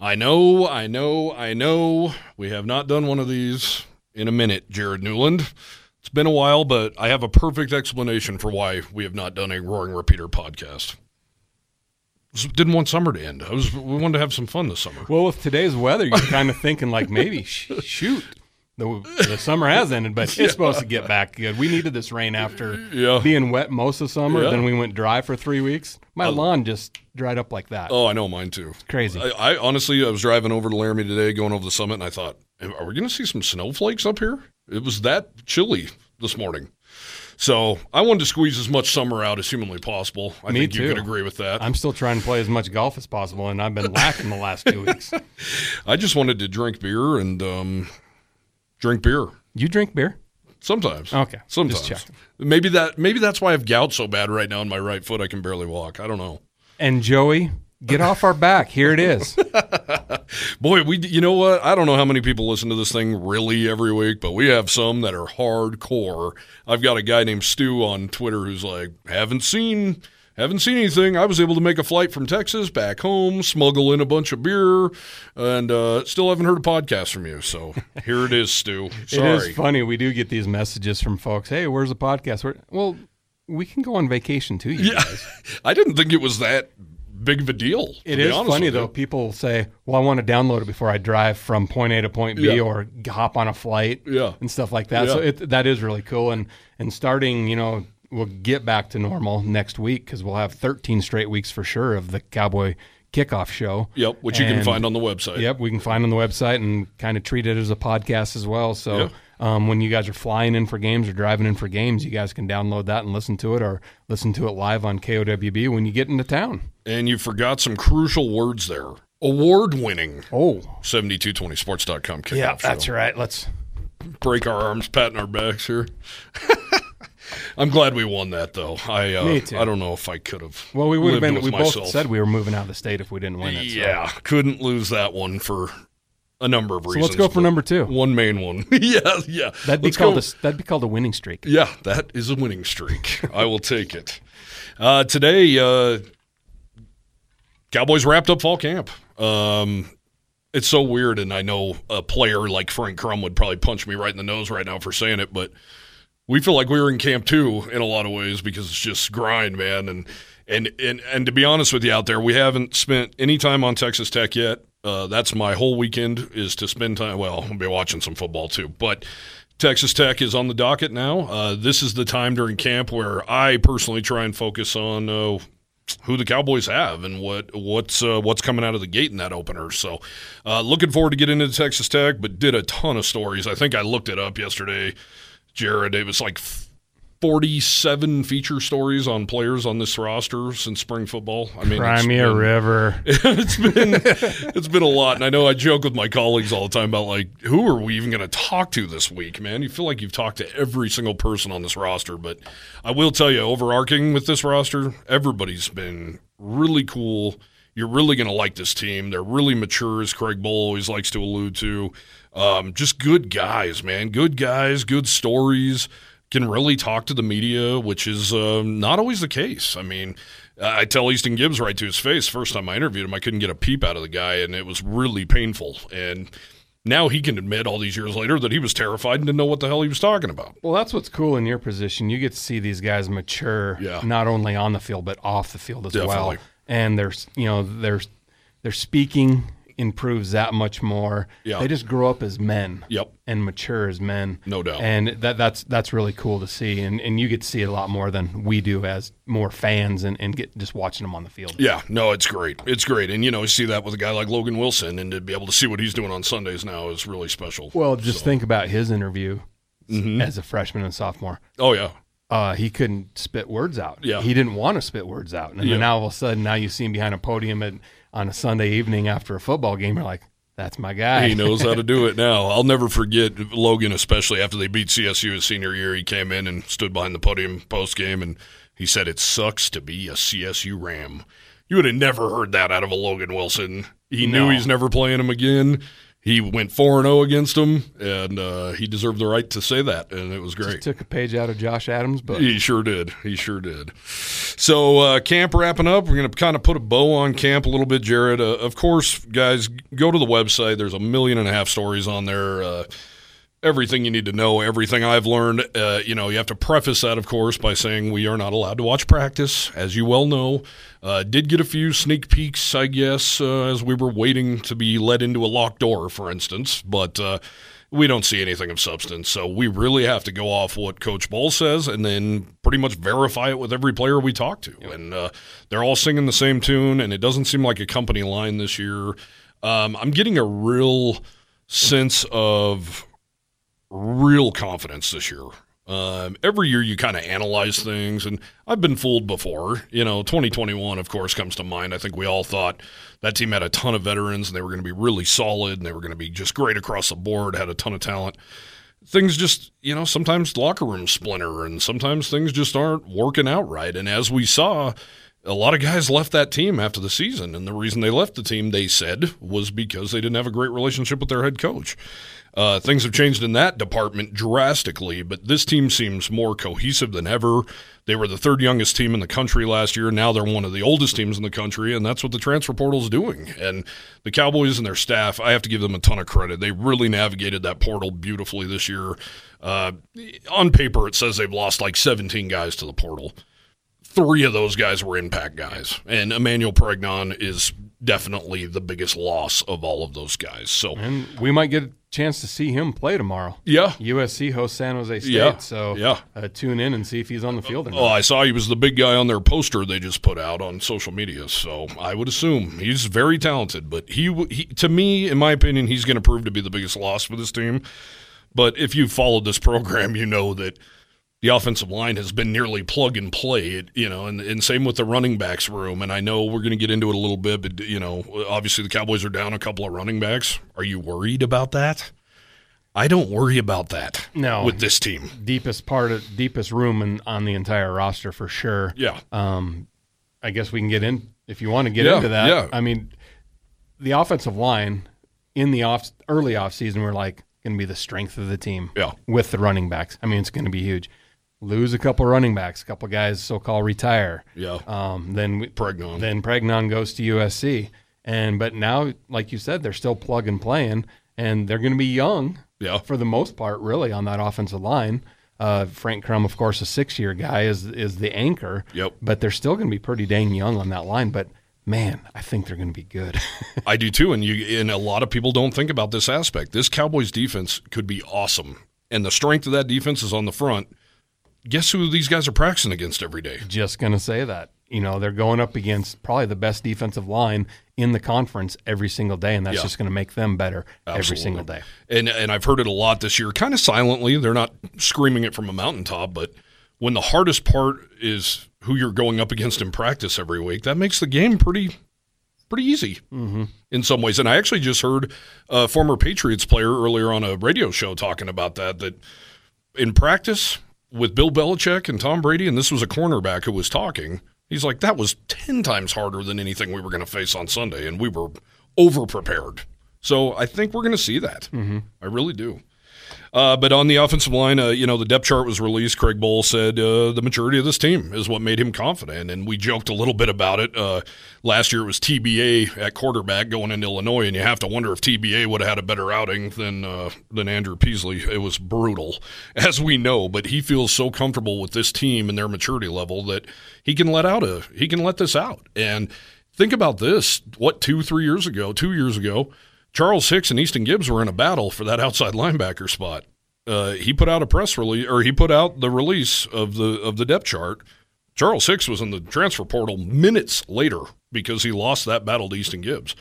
I know, I know, I know. We have not done one of these in a minute, Jared Newland. It's been a while, but I have a perfect explanation for why we have not done a Roaring Repeater podcast. Didn't want summer to end. I was we wanted to have some fun this summer. Well, with today's weather, you're kind of thinking like maybe sh- shoot. The, the summer has ended, but it's supposed to get back good. We needed this rain after Yeah. being wet most of summer. Yeah. Then we went dry for three weeks. My lawn just dried up like that. Oh, I know mine too. Crazy. I, I honestly, I was driving over to Laramie today, going over the summit, and I thought, are we going to see some snowflakes up here? It was that chilly this morning. So I wanted to squeeze as much summer out as humanly possible. I Me think you could agree with that. I'm still trying to play as much golf as possible, and I've been lacking the last two weeks. I just wanted to drink beer and um, drink beer You drink beer? sometimes. Okay, sometimes. Maybe that. Maybe that's why I have gout so bad right now in my right foot. I can barely walk. I don't know. And Joey, get off our back. Here it is. Boy, we you know what? I don't know how many people listen to this thing really every week, but we have some that are hardcore. I've got a guy named Stu on Twitter who's like, "Haven't seen haven't seen anything. I was able to make a flight from Texas back home, smuggle in a bunch of beer, and uh, still haven't heard a podcast from you. So here it is, Stu. It Sorry. is funny. We do get these messages from folks. Hey, where's the podcast? Where, well, we can go on vacation too. You Yeah, guys. I didn't think it was that big of a deal. It is funny though. People say, "Well, I want to download it before I drive from point A to point B, Yeah. or hop on a flight, Yeah. and stuff like that." So it, that is really cool. And and starting, you know, we'll get back to normal next week because we'll have 13 straight weeks for sure of the Cowboy Kickoff Show. Yep, which you can find on the website. Yep, we can find on the website and kind of treat it as a podcast as well. So Yeah. um, when you guys are flying in for games or driving in for games, you guys can download that and listen to it, or listen to it live on KOWB when you get into town. And you forgot some crucial words there. Award winning. Oh, 7220sports.com kickoff yeah, show. that's right. Let's. Break our arms, patting our backs here. I'm glad we won that though. I uh, Me too. I don't know if I could have. Well, we would have been. We myself. both said we were moving out of the state if we didn't win it. so- Yeah, couldn't lose that one for a number of reasons. So let's go for number two. One main one. yeah, yeah. That'd be Let's called go- a, that'd be called a winning streak. Yeah, that is a winning streak. I will take it. Uh, today, uh, Cowboys wrapped up fall camp. Um, it's so weird, and I know a player like Frank Crum would probably punch me right in the nose right now for saying it, but we feel like we were in camp too in a lot of ways because it's just grind, man. And and and and to be honest with you out there, we haven't spent any time on Texas Tech yet. Uh, that's my whole weekend is to spend time. Well, I'll be watching some football too, but Texas Tech is on the docket now. Uh, this is the time during camp where I personally try and focus on uh, who the Cowboys have and what what's uh, what's coming out of the gate in that opener. So, uh, looking forward to getting into Texas Tech, but did a ton of stories. I think I looked it up yesterday, Jared. It was like. 47 feature stories on players on this roster since spring football. I mean, it's Crimea been- River. it's been it's been a lot, and I know I joke with my colleagues all the time about like who are we even going to talk to this week, man? You feel like you've talked to every single person on this roster, but I will tell you, overarching with this roster, everybody's been really cool. You're really going to like this team. They're really mature, as Craig Bohl always likes to allude to. Um, just good guys, man. Good guys, good stories. Can really talk to the media, which is um, not always the case. I mean, I tell Easton Gibbs right to his face. First time I interviewed him, I couldn't get a peep out of the guy, and it was really painful. And now he can admit all these years later that he was terrified and didn't know what the hell he was talking about. Well, that's what's cool in your position. You get to see these guys mature, Yeah. not only on the field but off the field as well. And there's, you know, there's their speaking improves that much more. Yeah. They just grow up as men. Yep. And mature as men. No doubt. And that that's that's really cool to see. And and you get to see it a lot more than we do as more fans and, and get just watching them on the field. Yeah, no, it's great. It's great. And, you know, you see that with a guy like Logan Wilson, and to be able to see what he's doing on Sundays now is really special. Well, just think about his interview Mm-hmm. as a freshman and sophomore. Oh, yeah. Uh, he couldn't spit words out. Yeah. He didn't want to spit words out. And Yeah. then now all of a sudden, now you see him behind a podium at, on a Sunday evening after a football game. You're like, that's my guy. He knows how to do it now. I'll never forget Logan, especially after they beat CSU his senior year. He came in and stood behind the podium post game, and he said, "It sucks to be a CSU Ram." You would have never heard that out of a Logan Wilson. He knew he's never playing him again. He went 4 0 against him, and uh, he deserved the right to say that, and it was great. Just took a page out of Josh Adams' but. He sure did. He sure did. So, uh, camp wrapping up. We're going to kind of put a bow on camp a little bit, Jared. Uh, of course, guys, go to the website. There's a million and a half stories on there. Everything you need to know, everything I've learned. Uh, you know, you have to preface that, of course, by saying we are not allowed to watch practice, as you well know. Uh, did get a few sneak peeks, I guess, uh, as we were waiting to be let into a locked door, for instance, but. Uh, we don't see anything of substance, so we really have to go off what Coach Bohl says, and then pretty much verify it with every player we talk to. And uh, they're all singing the same tune, and it doesn't seem like a company line this year. Um, I'm getting a real sense of real confidence this year. Um, every year you kind of analyze things, and I've been fooled before. You know, 2021, of course, comes to mind. I think we all thought that team had a ton of veterans, and they were going to be really solid, and they were going to be just great across the board, had a ton of talent. Things just, you know, sometimes locker rooms splinter, and sometimes things just aren't working out right. And as we saw, a lot of guys left that team after the season, and the reason they left the team, they said, was because they didn't have a great relationship with their head coach. Uh, things have changed in that department drastically, but this team seems more cohesive than ever. They were the third youngest team in the country last year. Now they're one of the oldest teams in the country, and that's what the transfer portal is doing. And the Cowboys and their staff, I have to give them a ton of credit. They really navigated that portal beautifully this year. Uh, on paper, it says they've lost like 17 guys to the portal. Three of those guys were impact guys, and Emmanuel Pregnon is definitely the biggest loss of all of those guys. So, and we might get a chance to see him play tomorrow. Yeah. USC hosts San Jose State. Yeah. So yeah. Uh, tune in and see if he's on the field or not. Oh, I saw he was the big guy on their poster they just put out on social media. So I would assume he's very talented. But he, he to me, in my opinion, he's going to prove to be the biggest loss for this team. But if you've followed this program, you know that – the offensive line has been nearly plug and play, you know, and, and same with the running backs room. And I know we're going to get into it a little bit, but, you know, obviously the Cowboys are down a couple of running backs. Are you worried about that? I don't worry about that. No, with this team, deepest part of deepest room in, on the entire roster for sure. Yeah. Um, I guess we can get in if you want to get yeah, into that. Yeah. I mean, the offensive line in the off early off season, we're like going to be the strength of the team. Yeah. With the running backs, I mean, it's going to be huge lose a couple running backs, a couple guys so-called retire. Yeah. Um, then we, Pregnon. Then Pregnon goes to USC, and but now, like you said, they're still plug and playing, and they're going to be young. Yeah. For the most part, really on that offensive line. Uh, Frank Crum, of course, a six-year guy, is is the anchor. Yep. But they're still going to be pretty dang young on that line. But man, I think they're going to be good. I do too, and you and a lot of people don't think about this aspect. This Cowboys defense could be awesome, and the strength of that defense is on the front guess who these guys are practicing against every day? Just going to say that. You know, they're going up against probably the best defensive line in the conference every single day, and that's yeah. just going to make them better Absolutely. every single day. And and I've heard it a lot this year, kind of silently. They're not screaming it from a mountaintop, but when the hardest part is who you're going up against in practice every week, that makes the game pretty pretty easy mm-hmm. in some ways. And I actually just heard a former Patriots player earlier on a radio show talking about that. That in practice, with Bill Belichick and Tom Brady, and this was a cornerback who was talking. He's like, that was 10 times harder than anything we were going to face on Sunday, and we were over prepared. So I think we're going to see that. Mm-hmm. I really do. Uh, but on the offensive line, uh, you know, the depth chart was released. Craig Bohl said uh, the maturity of this team is what made him confident. And we joked a little bit about it. Uh, last year it was TBA at quarterback going into Illinois, and you have to wonder if TBA would have had a better outing than uh, than Andrew Peasley. It was brutal, as we know. But he feels so comfortable with this team and their maturity level that he can let out a he can let this out. And think about this: what two, three years ago, two years ago Charles Hicks and Easton Gibbs were in a battle for that outside linebacker spot. Uh, he put out a press release, or he put out the release of the of the depth chart. Charles Hicks was in the transfer portal minutes later because he lost that battle to Easton Gibbs.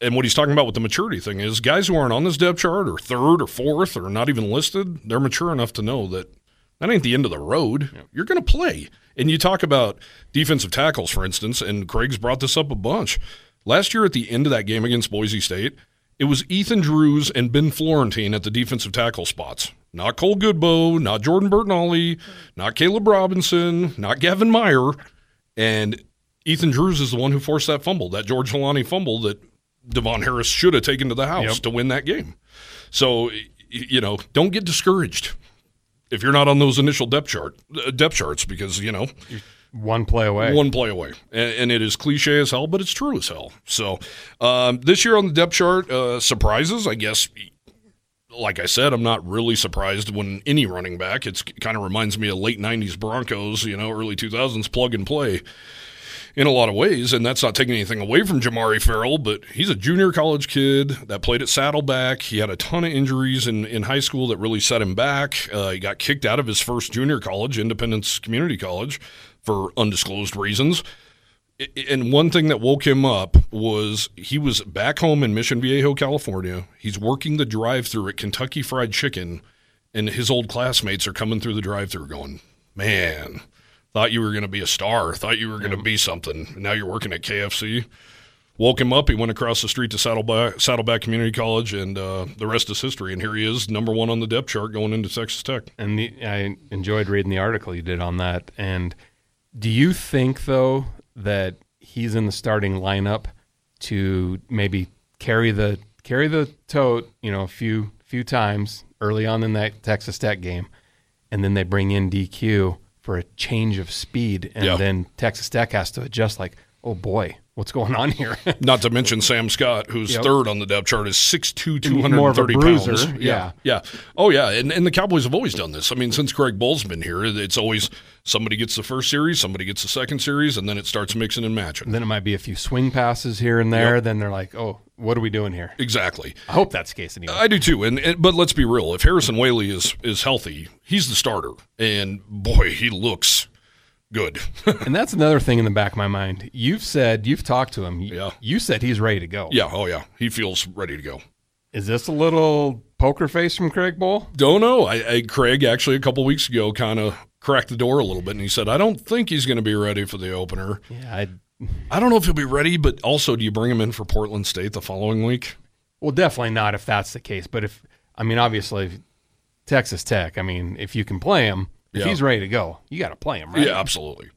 And what he's talking about with the maturity thing is guys who aren't on this depth chart or third or fourth or not even listed, they're mature enough to know that that ain't the end of the road. You're going to play. And you talk about defensive tackles, for instance, and Craig's brought this up a bunch. Last year at the end of that game against Boise State, it was Ethan Drews and Ben Florentine at the defensive tackle spots. Not Cole Godbout, not Jordan Bertagnole, not Caleb Robinson, not Gavin Meyer. And Ethan Drews is the one who forced that fumble, that George Holani fumble that Devon Harris should have taken to the house Yep. to win that game. So, you know, don't get discouraged if you're not on those initial depth chart uh, depth charts because you know One play away. one play away, and, and it is cliche as hell, but it's true as hell. So um, this year on the depth chart, uh, surprises, I guess. Like I said, I'm not really surprised when any running back. It's kind of reminds me of late '90s Broncos, you know, early 2000s plug and play in a lot of ways, and that's not taking anything away from Jamari Ferrell, but he's a junior college kid that played at Saddleback. He had a ton of injuries in, in high school that really set him back. Uh, he got kicked out of his first junior college, Independence Community College, for undisclosed reasons. And one thing that woke him up was he was back home in Mission Viejo, California. He's working the drive through at Kentucky Fried Chicken, and his old classmates are coming through the drive through going, Man, thought you were going to be a star, thought you were going to be something. Now you're working at KFC. Woke him up. He went across the street to Saddleback, Saddleback Community College, and uh, the rest is history. And here he is, number one on the depth chart going into Texas Tech. And the, I enjoyed reading the article you did on that. And do you think though that he's in the starting lineup to maybe carry the carry the tote, you know, a few few times early on in that Texas Tech game, and then they bring in DQ for a change of speed, and Yeah. then Texas Tech has to adjust. Like, oh boy, what's going on here? Not to mention Sam Scott, who's Yep. third on the depth chart, is 6'2", More of a 230 pounds. yeah. yeah. Oh, yeah. And, and the Cowboys have always done this. I mean, since Greg Bohl's been here, it's always somebody gets the first series, somebody gets the second series, and then it starts mixing and matching. then it might be a few swing passes here and there. Then they're like, oh, what are we doing here? Exactly. I hope that's the case anyway. I do too. And, and but let's be real. If Harrison Waylee is is healthy, he's the starter. And boy, he looks good. And that's another thing in the back of my mind. You've said you've talked to him. Yeah. You said he's ready to go. yeah. Oh yeah. He feels ready to go. Is this a little poker face from Craig Bohl? Don't know. I, I Craig actually a couple weeks ago kind of cracked the door a little bit, and he said, "I don't think he's going to be ready for the opener." Yeah. I, I don't know if he'll be ready, but also, do you bring him in for Portland State the following week? well, definitely not if that's the case. But if I mean, obviously, Texas Tech. I mean, if you can play him, if Yeah. he's ready to go, you got to play him, right? Yeah, absolutely.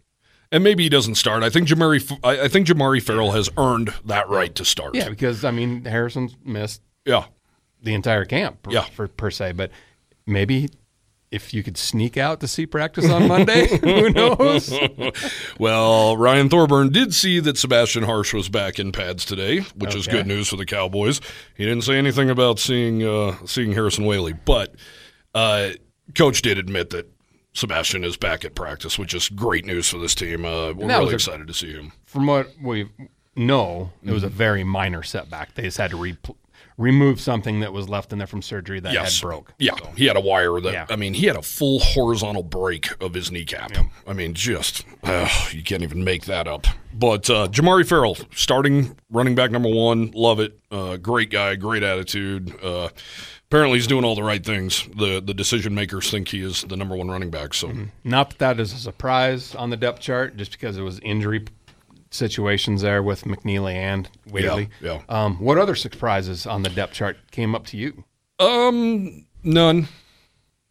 And maybe he doesn't start. I think Jamari. I I think Jamari Ferrell has earned that right to start. Yeah, because I mean, Harrison's missed Yeah. the entire camp, per, Yeah. for, per se. But maybe if you could sneak out to see practice on Monday, who knows? Well, Ryan Thorburn did see that Sebastian Harsh was back in pads today, which is good news for the Cowboys. He didn't say anything about seeing uh, seeing Harrison Waylee, but uh, coach did admit that Sebastian is back at practice, which is great news for this team. Uh, we're really a- excited to see him. From what we know, it was a Mm-hmm. very minor setback. They just had to re- remove something that was left in there from surgery that Yes. had broke. Yeah, he had a wire that Yeah. I mean, he had a full horizontal break of his kneecap. I mean, just ugh, you can't even make that up. But uh, Jamari Ferrell, starting running back number one, love it. Uh, great guy, great attitude. Apparently, he's doing all the right things. The the decision makers think he is the number one running back. So Not that that is a surprise on the depth chart, just because it was injury situations there with McNeely and Waylee. yeah. Um, what other surprises on the depth chart came up to you? Um, none.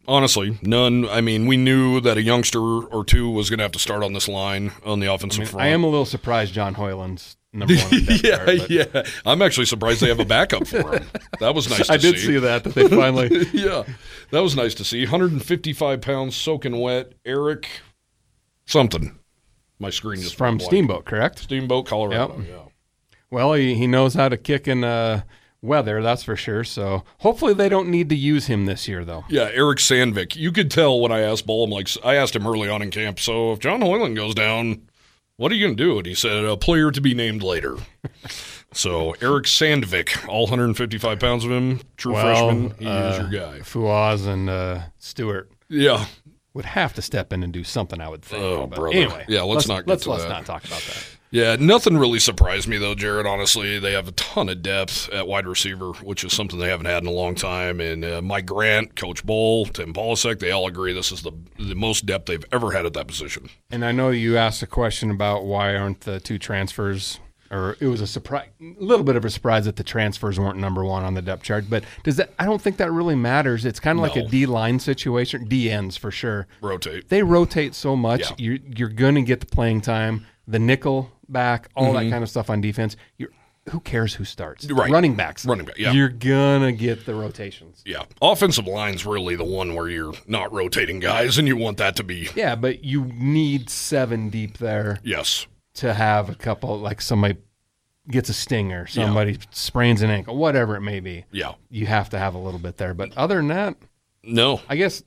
Honestly, none. I mean, we knew that a youngster or two was going to have to start on this line on the offensive front. I am a little surprised John Hoyland's number one. On the depth yeah, yeah. I'm actually surprised they have a backup for him. That was nice. To I did see. see that that they finally. yeah, that was nice to see. 155 pounds, soaking wet. Eric, something. My screen just from. Steamboat, correct? Steamboat, Colorado. Yep. Yeah. Well, he, he knows how to kick in uh, weather, that's for sure. So hopefully they don't need to use him this year, though. Yeah, Eric Sandvik. You could tell when I asked Bohl, I'm like, I asked him early on in camp, so if John Hoyland goes down, what are you going to do? And he said, a player to be named later. so Eric Sandvik, all 155 pounds of him, true Well, freshman, he is uh, your guy. Fuaz and uh, Stewart Yeah. would have to step in and do something, I would think. Oh, brother. Anyway, Yeah, let's not get let's to let's that. not talk about that. Yeah, nothing really surprised me though, Jared. Honestly, they have a ton of depth at wide receiver, which is something they haven't had in a long time. And uh, Mike Grant, Coach Bohl, Tim Polasek, they all agree this is the the most depth they've ever had at that position. And I know you asked a question about why aren't the two transfers, or it was a surprise, a little bit of a surprise that the transfers weren't number one on the depth chart. But does that? I don't think that really matters. It's kind of like a D line situation, D ends for sure. Rotate. They rotate so much. Yeah. You're you're going to get the playing time, the nickel back, all Mm-hmm. that kind of stuff on defense. You're who cares who starts? Right. Running backs. Running back, yeah. You're gonna get the rotations. Yeah, offensive line's really the one where you're not rotating guys, and you want that to be Yeah, but you need seven deep there yes, to have a couple like somebody gets a stinger, somebody sprains an ankle, whatever it may be. yeah, You have to have a little bit there. But other than that, no, I guess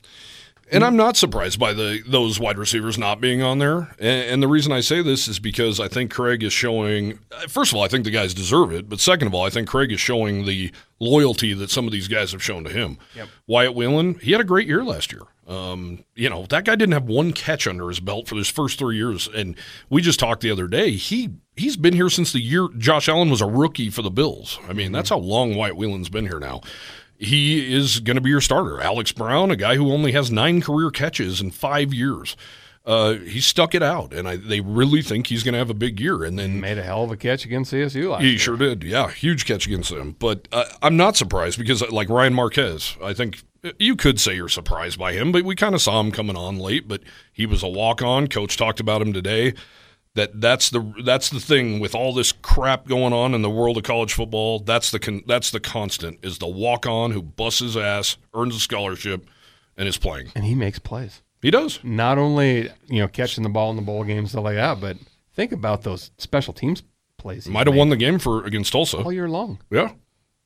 And I'm not surprised by the those wide receivers not being on there. And, and the reason I say this is because I think Craig is showing. First of all, I think the guys deserve it. But second of all, I think Craig is showing the loyalty that some of these guys have shown to him. Yep. Wyatt Wieland, he had a great year last year. Um, you know that guy didn't have one catch under his belt for his first three years, and we just talked the other day. He he's been here since the year Josh Allen was a rookie for the Bills. I mean, that's how long Wyatt Wieland's been here now he is going to be your starter. Alex Brown, a guy who only has nine career catches in five years, uh, he stuck it out, and I, they really think he's going to have a big year. And then made a hell of a catch against CSU last he year. sure did, yeah, huge catch against them. But uh, I'm not surprised because, like Ryan Marquez, I think you could say you're surprised by him, but we kind of saw him coming on late. But he was a walk on. Coach talked about him today that that's the that's the thing with all this crap going on in the world of college football. That's the con, that's the constant is the walk on who busts his ass, earns a scholarship, and is playing. and he makes plays. He does. Not only you know catching the ball in the bowl games stuff like that, but think about those special teams plays. Might have won the game for against Tulsa. all year long. Yeah,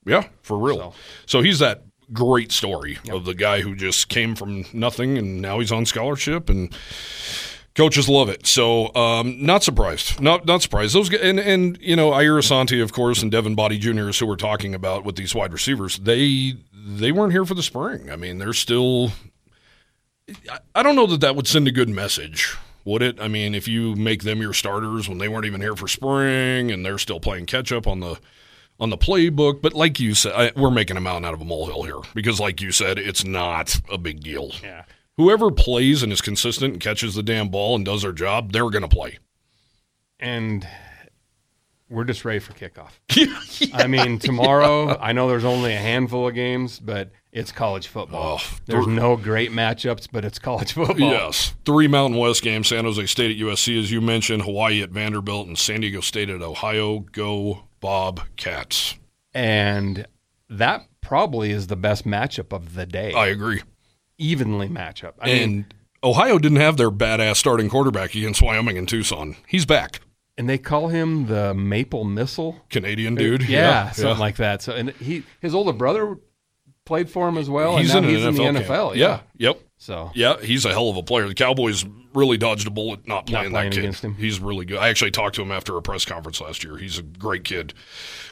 yeah, for real. So- So, he's that great story of the guy who just came from nothing and now he's on scholarship and coaches love it. So um, not surprised, not not surprised. Those and and you know Ayir Asante, of course, and Devin Boddie Jr. is who we're talking about with these wide receivers. They they weren't here for the spring. I mean, they're still. I- I don't know that that would send a good message. Would it? I mean, if you make them your starters when they weren't even here for spring and they're still playing catch up on the on the playbook, but like you said, I, we're making a mountain out of a molehill here because, like you said, it's not a big deal. Yeah. Whoever plays and is consistent and catches the damn ball and does their job, they're going to play. and we're just ready for kickoff. I mean, tomorrow, I know there's only a handful of games, but it's college football. Oh, there's there- no great matchups, but it's college football. Yes. Three Mountain West games San Jose State at USC, as you mentioned, Hawaii at Vanderbilt, and San Diego State at Ohio. Go Bob Cats. And that probably is the best matchup of the day. I agree. Evenly matchup. I mean, and Ohio didn't have their badass starting quarterback against Wyoming and Tucson. He's back. and they call him the Maple Missile. Canadian dude. Yeah, something yeah. like that. So, and he, his older brother played for him as well. He's and in he's NFL in the camp. NFL. Yeah. Yep. So Yeah, he's a hell of a player. The Cowboys really dodged a bullet not playing, playing that kid. against him. He's really good. I actually talked to him after a press conference last year. He's a great kid.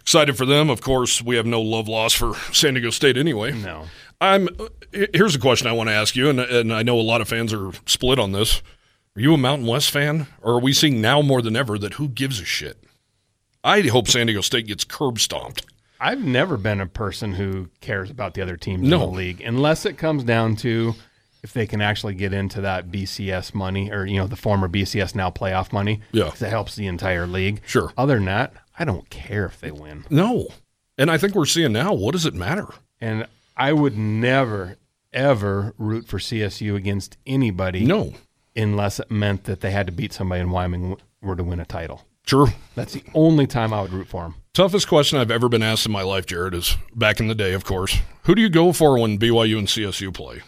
Excited for them. Of course, we have no love loss for San Diego State anyway. no, I'm. Here's a question I want to ask you, and, and I know a lot of fans are split on this. Are you a Mountain West fan, or are we seeing now more than ever that who gives a shit? I hope San Diego State gets curb stomped. I've never been a person who cares about the other teams No. in the league unless it comes down to if they can actually get into that BCS money or you know the former BCS now playoff money. Yeah. 'cause it helps the entire league. Sure. Other than that, I don't care if they win, No, and I think we're seeing now. What does it matter? and I would never ever root for CSU against anybody. No, unless it meant that they had to beat somebody in Wyoming were to win a title. sure. That's the only time I would root for them. Toughest question I've ever been asked in my life, Jared, is back in the day, of course. Who do you go for when BYU and CSU play?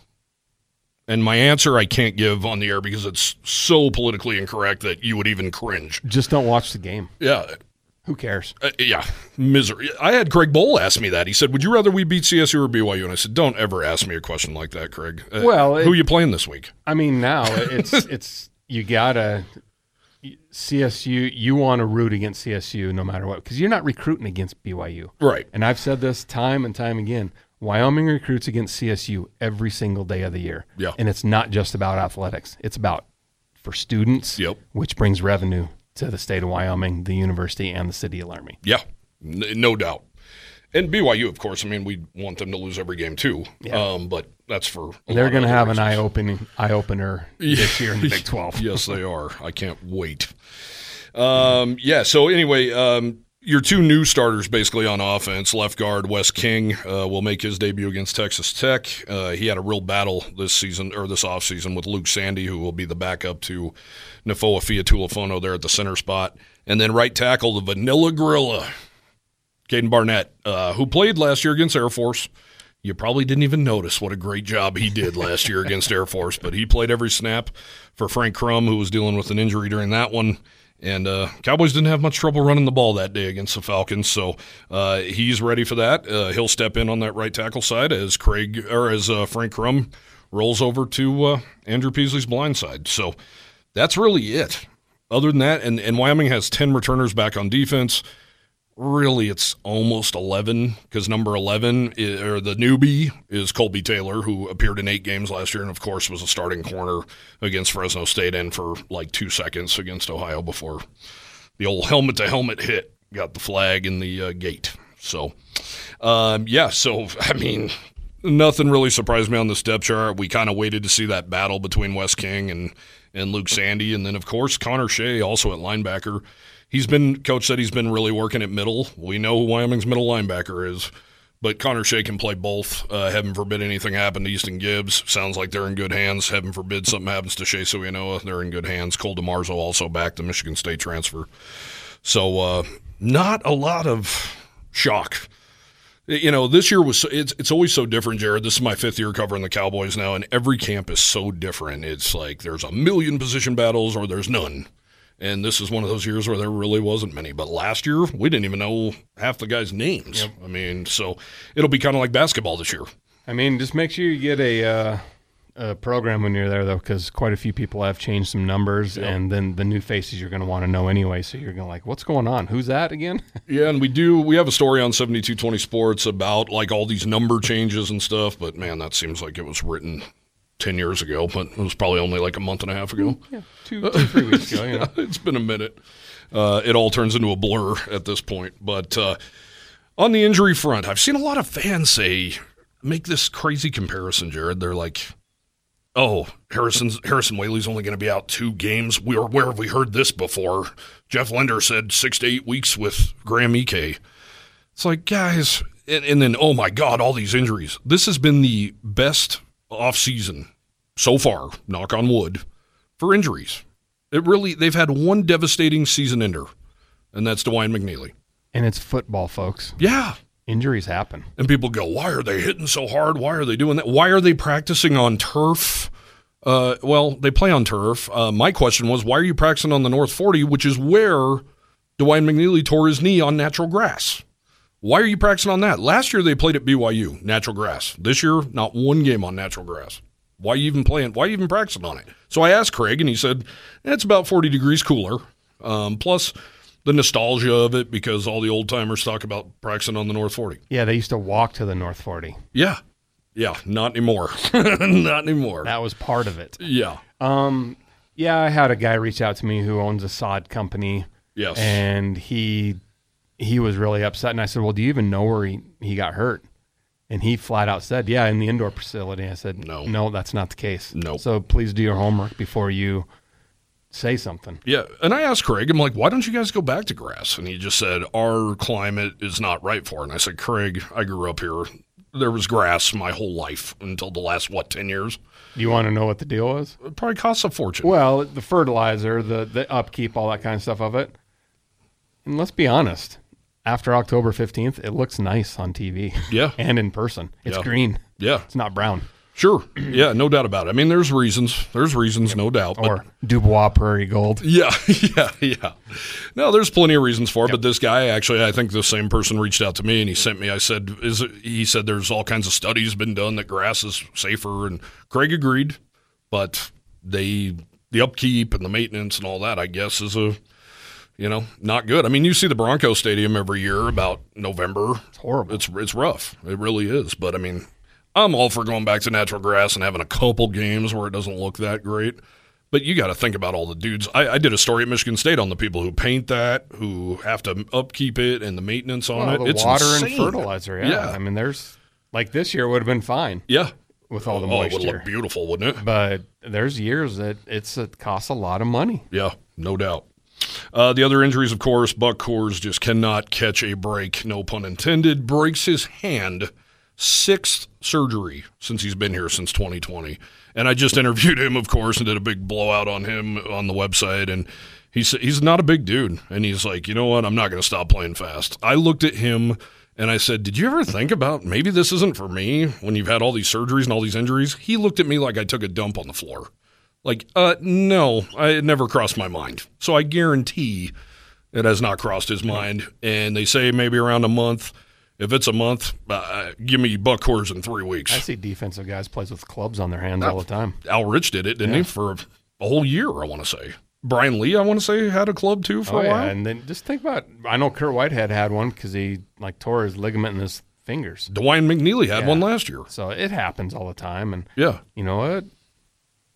And my answer I can't give on the air because it's so politically incorrect that you would even cringe. Just don't watch the game. Yeah, Who cares? uh, yeah, misery. I had Craig Bohl ask me that. He said, "Would you rather we beat CSU or BYU?" And I said, "Don't ever ask me a question like that, Craig." Uh, Well, who it- you playing this week? I mean, now it's it's you gotta CSU. You want to root against CSU no matter what because you're not recruiting against BYU. Right. And I've said this time and time again. Wyoming recruits against CSU every single day of the year. Yeah. And it's not just about athletics. It's about for students, Yep. which brings revenue to the state of Wyoming, the university, and the city of Laramie. Yeah, n- no doubt. And BYU, of course. I mean, we want them to lose every game too. Yeah. Um, but that's for They're going to have other an eye opening eye opener this year in the Big Twelve. yes, they are. I can't wait. Um, yeah. So anyway, um, your two new starters basically on offense, left guard Wes King uh, will make his debut against Texas Tech. Uh, he had a real battle this season or this offseason with Luke Sandy, who will be the backup to Nofoafia Tulafono there at the center spot, and then right tackle the Vanilla Gorilla. Caden Barnett, uh, who played last year against Air Force. You probably didn't even notice what a great job he did last year against Air Force, but he played every snap for Frank Crum, who was dealing with an injury during that one. And uh, Cowboys didn't have much trouble running the ball that day against the Falcons, so uh, he's ready for that. Uh, he'll step in on that right tackle side as Craig or as uh, Frank Crum rolls over to uh, Andrew Peasley's blind side. So that's really it. Other than that, and, and Wyoming has ten returners back on defense really it's almost 11 because number 11 is, or the newbie is colby taylor who appeared in eight games last year and of course was a starting corner against fresno state and for like two seconds against ohio before the old helmet to helmet hit got the flag in the uh, gate. So um, yeah so i mean nothing really surprised me on the step chart. We kind of waited to see that battle between wes king and and luke sandy and then of course connor shay also at linebacker he's been coach said he's been really working at middle. We know who Wyoming's middle linebacker is, but Connor Shay can play both. Uh, heaven forbid anything happen to Easton Gibbs. Sounds like they're in good hands. Heaven forbid something happens to Shae Suiaunoa. They're in good hands. Cole DeMarzo also back the Michigan State transfer. So uh, not a lot of shock. You know, this year was it's it's always so different, Jared. This is my fifth year covering the Cowboys now, and every camp is so different. It's like there's a million position battles or there's none. And this is one of those years where there really wasn't many. But last year, we didn't even know half the guys' names. Yep. I mean, so it'll be kind of like basketball this year. I mean, just make sure you get a, uh, a program when you're there, though, because quite a few people have changed some numbers, yep. and then the new faces you're going to want to know anyway. So you're going to like, what's going on? Who's that again? yeah, and we do. We have a story on 7220 Sports about like all these number changes and stuff. But man, that seems like it was written 10 years ago, but it was probably only like a month and a half ago. Yeah, two, two three weeks ago. You know. it's been a minute. Uh, it all turns into a blur at this point. But uh, on the injury front, I've seen a lot of fans say, make this crazy comparison, Jared. They're like, oh, Harrison's, Harrison Waylee's only going to be out two games. We are, where have we heard this before? Jeff Linder said six to eight weeks with Graham Ike. It's like, guys, and, and then, oh my God, all these injuries. This has been the best offseason so far, knock on wood, for injuries. It really they've had one devastating season ender, and that's Dawaiian McNeely. And it's football, folks. Yeah. Injuries happen. And people go, Why are they hitting so hard? Why are they doing that? Why are they practicing on turf? Uh, well, they play on turf. Uh, my question was, why are you practicing on the North 40, which is where Dawaiian McNeely tore his knee on natural grass? Why are you practicing on that? Last year they played at BYU, natural grass. This year, not one game on natural grass. Why are you even playing? Why are you even practicing on it? So I asked Craig, and he said it's about 40 degrees cooler. Um, plus the nostalgia of it because all the old timers talk about practicing on the North 40. Yeah, they used to walk to the North 40. Yeah. Yeah, not anymore. not anymore. That was part of it. Yeah. Um, yeah, I had a guy reach out to me who owns a sod company. Yes. And he he was really upset. And I said, Well, do you even know where he, he got hurt? And he flat out said, Yeah, in the indoor facility. I said, No, no, that's not the case. No. So please do your homework before you say something. Yeah. And I asked Craig, I'm like, Why don't you guys go back to grass? And he just said, Our climate is not right for it. And I said, Craig, I grew up here. There was grass my whole life until the last, what, 10 years? You want to know what the deal was? It probably costs a fortune. Well, the fertilizer, the, the upkeep, all that kind of stuff of it. And let's be honest, after October 15th, it looks nice on TV. Yeah. and in person. It's yeah. green. Yeah. It's not brown. Sure. Yeah, no doubt about it. I mean, there's reasons. There's reasons, yep. no doubt. But, or Dubois Prairie Gold. Yeah, yeah, yeah. No, there's plenty of reasons for it. Yep. But this guy, actually, I think the same person reached out to me and he sent me. I said, "Is it, he said there's all kinds of studies been done that grass is safer?" And Craig agreed, but they the upkeep and the maintenance and all that, I guess, is a you know, not good. I mean, you see the Bronco Stadium every year about November. It's horrible. It's it's rough. It really is. But I mean, I'm all for going back to natural grass and having a couple games where it doesn't look that great. But you got to think about all the dudes. I, I, did a story at Michigan State on the people who paint that, who have to upkeep it, and the maintenance on well, it. The it's water insane. and fertilizer. Yeah. yeah. I mean, there's like this year would have been fine. Yeah. With all the oh, moisture, it would look beautiful, wouldn't it? But there's years that it's it costs a lot of money. Yeah, no doubt. Uh, the other injuries, of course, Buck Coors just cannot catch a break, no pun intended. Breaks his hand, sixth surgery since he's been here since 2020. And I just interviewed him, of course, and did a big blowout on him on the website. And He's he's not a big dude, and he's like, you know what? I'm not going to stop playing fast. I looked at him and I said, "Did you ever think about maybe this isn't for me when you've had all these surgeries and all these injuries?" He looked at me like I took a dump on the floor. Like, uh, no, I, it never crossed my mind. So I guarantee it has not crossed his mind. And they say maybe around a month. If it's a month, uh, give me buck coors in three weeks. I see defensive guys plays with clubs on their hands all the time. Al Rich did it, didn't he, for a whole year? I want to say. Brian Lee, I want to say, had a club too for Oh a yeah, while. and then just think about. I know Kurt Whitehead had one because he like tore his ligament in his fingers. Dawaiian McNeely had Yeah. one last year. So it happens all the time, and Yeah, you know what?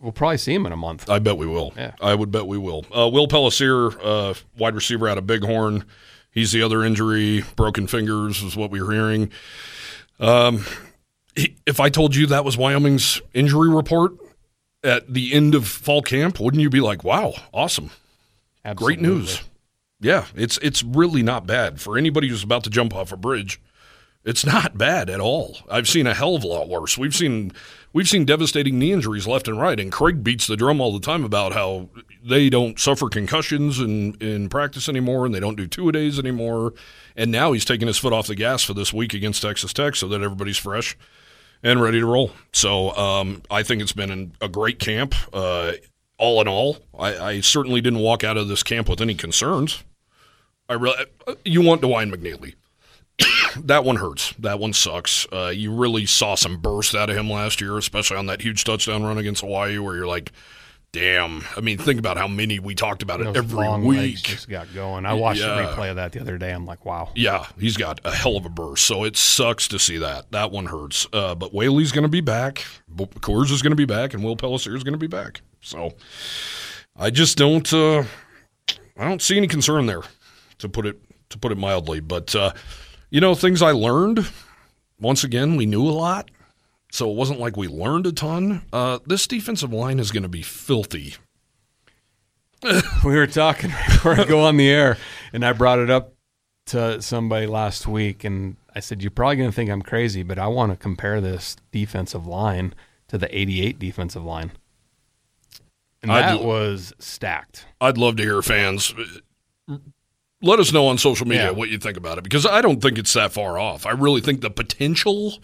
We'll probably see him in a month. I bet we will. Yeah. I would bet we will. Uh, Will Pelissier, uh, wide receiver out of Bighorn. He's the other injury. Broken fingers is what we were hearing. Um, he- if I told you that was Wyoming's injury report at the end of fall camp, wouldn't you be like, "Wow, awesome, great news"? Yeah, it's it's really not bad for anybody who's about to jump off a bridge. It's not bad at all. I've seen a hell of a lot worse. We've seen we've seen devastating knee injuries left and right, and Craig beats the drum all the time about how they don't suffer concussions in, in practice anymore, and they don't do two a days anymore. And now he's taking his foot off the gas for this week against Texas Tech, so that everybody's fresh and ready to roll. So um, I think it's been an, a great camp. Uh, all in all, I, I certainly didn't walk out of this camp with any concerns. I really, you want Dawaiian McNeely that one hurts. That one sucks. Uh, you really saw some burst out of him last year, especially on that huge touchdown run against Hawaii, where you're like, "Damn!" I mean, think about how many we talked about it every long week. just got going. I watched Yeah. the replay of that the other day. I'm like, wow. Yeah, he's got a hell of a burst, so it sucks to see that. That one hurts. Uh, but Waylee's going to be back. Coors is going to be back, and Will Pelissier is going to be back. So I just don't. Uh, I don't see any concern there, to put it to put it mildly. But uh, you know, things I learned. Once again, we knew a lot, so it wasn't like we learned a ton. Uh, this defensive line is going to be filthy. we were talking before I go on the air, and I brought it up to somebody last week, and I said, "You're probably going to think I'm crazy, but I want to compare this defensive line to the '88 defensive line." And I'd that was stacked. I'd love to hear fans. Let us know on social media Yeah. what you think about it because I don't think it's that far off. I really think the potential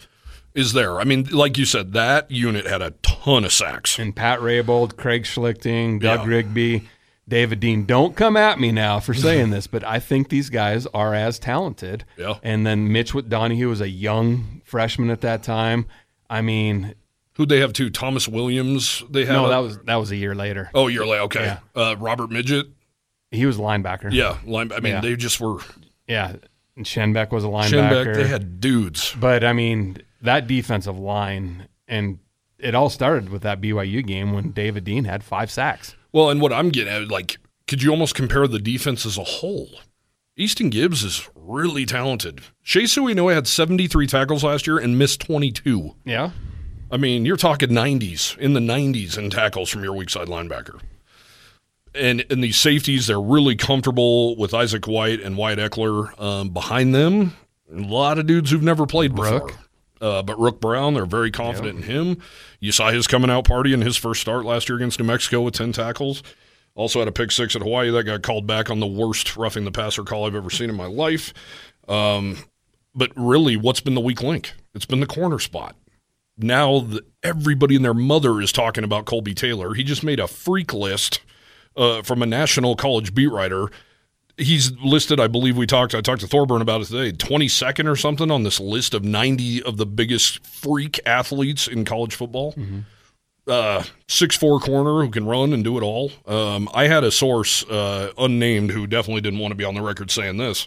is there. I mean, like you said, that unit had a ton of sacks. And Pat Rabold, Craig Schlichting, Doug Yeah. Rigby, David Dean. Don't come at me now for saying this, but I think these guys are as talented. Yeah. And then Mitch with Donahue was a young freshman at that time. I mean, Who'd they have too? Thomas Williams. They had. no, that was that was a year later. Oh, you're like okay. Yeah. Uh, Robert Midget. He was a linebacker. Yeah, line, I mean Yeah. they just were. Yeah. And Shenbeck was a linebacker. Shinbeck, they had dudes. But I mean, that defensive line and it all started with that BYU game when David Dean had five sacks. Well, and what I'm getting at, like, could you almost compare the defense as a whole? Easton Gibbs is really talented. Shae Suiaunoa had 73 tackles last year and missed 22. Yeah. I mean, you're talking 90s, in the 90s in tackles from your weak side linebacker. And and these safeties, they're really comfortable with Isaac White and Wyett Ekeler um, behind them. A lot of dudes who've never played before. Uh, but Wrook Brown, they're very confident in him. You saw his coming out party in his first start last year against New Mexico with 10 tackles. Also had a pick six at Hawaii that got called back on the worst roughing the passer call I've ever seen in my life. Um, but really, what's been the weak link? It's been the corner spot now the, everybody and their mother is talking about Colby Taylor. He just made a freak list uh, from a national college beat writer. He's listed, I believe we talked, I talked to Thorburn about it today, 22nd or something on this list of 90 of the biggest freak athletes in college football. Uh, six four corner who can run and do it all. Um, I had a source, uh, unnamed, who definitely didn't want to be on the record saying this,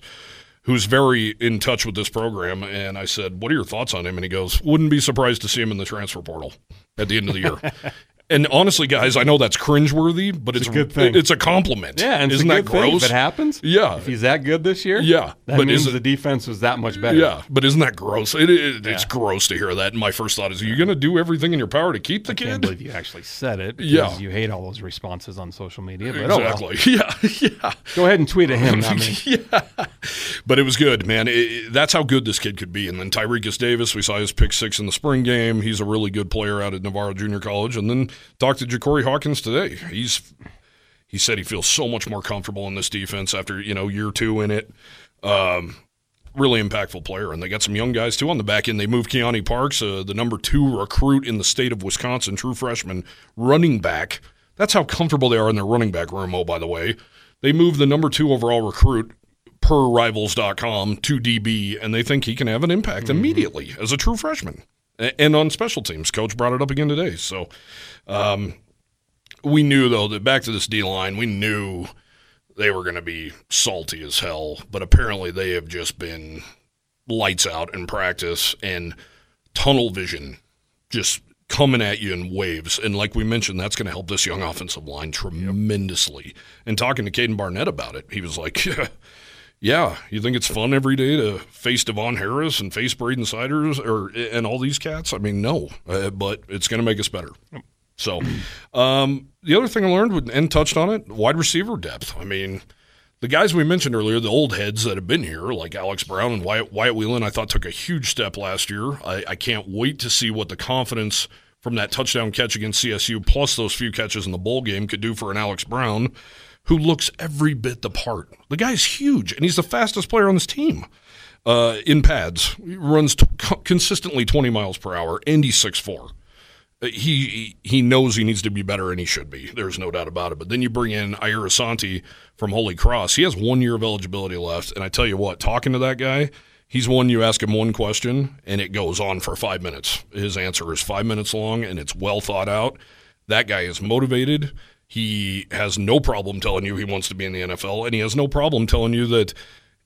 who's very in touch with this program. And I said, What are your thoughts on him? And he goes, Wouldn't be surprised to see him in the transfer portal at the end of the year. and honestly, guys, I know that's cringeworthy, but it's, a good thing. It's a compliment. Yeah, and it's Isn't a that good thing gross? if it happens. Yeah. If he's that good this year, Yeah, that but means is it- the defense was that much better. Yeah, but isn't that gross? It, it, It's gross to hear that. And my first thought is, are you going to do everything in your power to keep the kid? I can't believe you actually said it. because Yeah. You hate all those responses on social media. But oh well. Exactly. Yeah, yeah. Go ahead and tweet at him, not me. yeah, but it was good, man. It, it- that's how good this kid could be. And then Tyrecus Davis, we saw his pick six in the spring game. He's a really good player out at Navarro Junior College. And then talked to Ja'Cory Hawkins today. He's He said he feels so much more comfortable in this defense after you know year two in it. Um, really impactful player, and they got some young guys too on the back end. They moved Keany Parks, uh, the number two recruit in the state of Wisconsin, true freshman running back. That's how comfortable they are in their running back room. Oh, by the way, they moved the number two overall recruit per Rivals.com to DB, and they think he can have an impact mm-hmm. immediately as a true freshman and on special teams. Coach brought it up again today, so. Um, we knew though that back to this D line, we knew they were going to be salty as hell, but apparently they have just been lights out in practice and tunnel vision just coming at you in waves. And like we mentioned, that's going to help this young offensive line tremendously. Yep. And talking to Caden Barnett about it, he was like, Yeah, you think it's fun every day to face Devon Harris and face Braden Siders or and all these cats? I mean, no, uh, but it's going to make us better. So, um, the other thing I learned and touched on it, wide receiver depth. I mean, the guys we mentioned earlier, the old heads that have been here, like Alex Brown and Wyatt, Wyatt Wieland, I thought took a huge step last year. I, I can't wait to see what the confidence from that touchdown catch against CSU, plus those few catches in the bowl game, could do for an Alex Brown, who looks every bit the part. The guy's huge, and he's the fastest player on this team. Uh, in pads, he runs t- consistently 20 miles per hour, and he's 6'4 he he knows he needs to be better and he should be. There's no doubt about it. But then you bring in Ayir Asante from Holy Cross. He has one year of eligibility left, and I tell you what, talking to that guy, he's one you ask him one question and it goes on for five minutes. His answer is five minutes long and it's well thought out. That guy is motivated. He has no problem telling you he wants to be in the NFL, and he has no problem telling you that,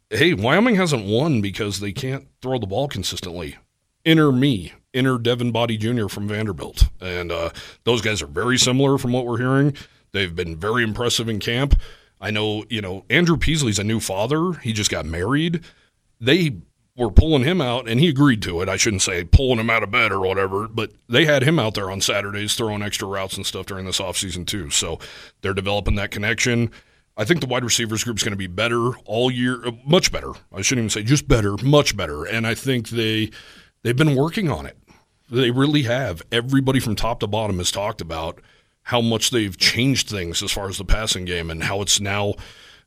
hey, Wyoming hasn't won because they can't throw the ball consistently. Enter me inner Devin Boddie Jr. from Vanderbilt. And uh, those guys are very similar from what we're hearing. They've been very impressive in camp. I know, you know, Andrew Peasley's a new father. He just got married. They were pulling him out, and he agreed to it. I shouldn't say pulling him out of bed or whatever, but they had him out there on Saturdays throwing extra routes and stuff during this offseason, too. So they're developing that connection. I think the wide receivers group is going to be better all year, uh, much better. I shouldn't even say just better, much better. And I think they they've been working on it. They really have. Everybody from top to bottom has talked about how much they've changed things as far as the passing game and how it's now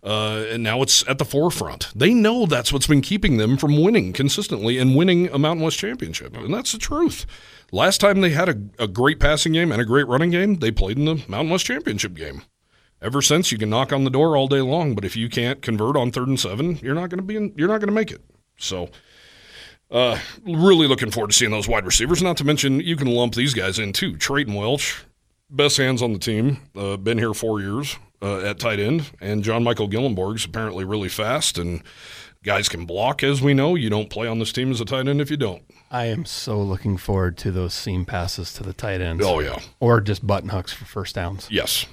uh, and now it's at the forefront. They know that's what's been keeping them from winning consistently and winning a Mountain West championship, and that's the truth. Last time they had a, a great passing game and a great running game, they played in the Mountain West championship game. Ever since, you can knock on the door all day long, but if you can't convert on third and seven, you're not going to be in, you're not going to make it. So uh, really looking forward to seeing those wide receivers. Not to mention, you can lump these guys in too. Treyton Welch, best hands on the team, uh, been here four years uh, at tight end, and John Michael Gyllenborg's apparently really fast and guys can block. As we know, you don't play on this team as a tight end if you don't. I am so looking forward to those seam passes to the tight ends. Oh yeah, or just button hooks for first downs. Yes,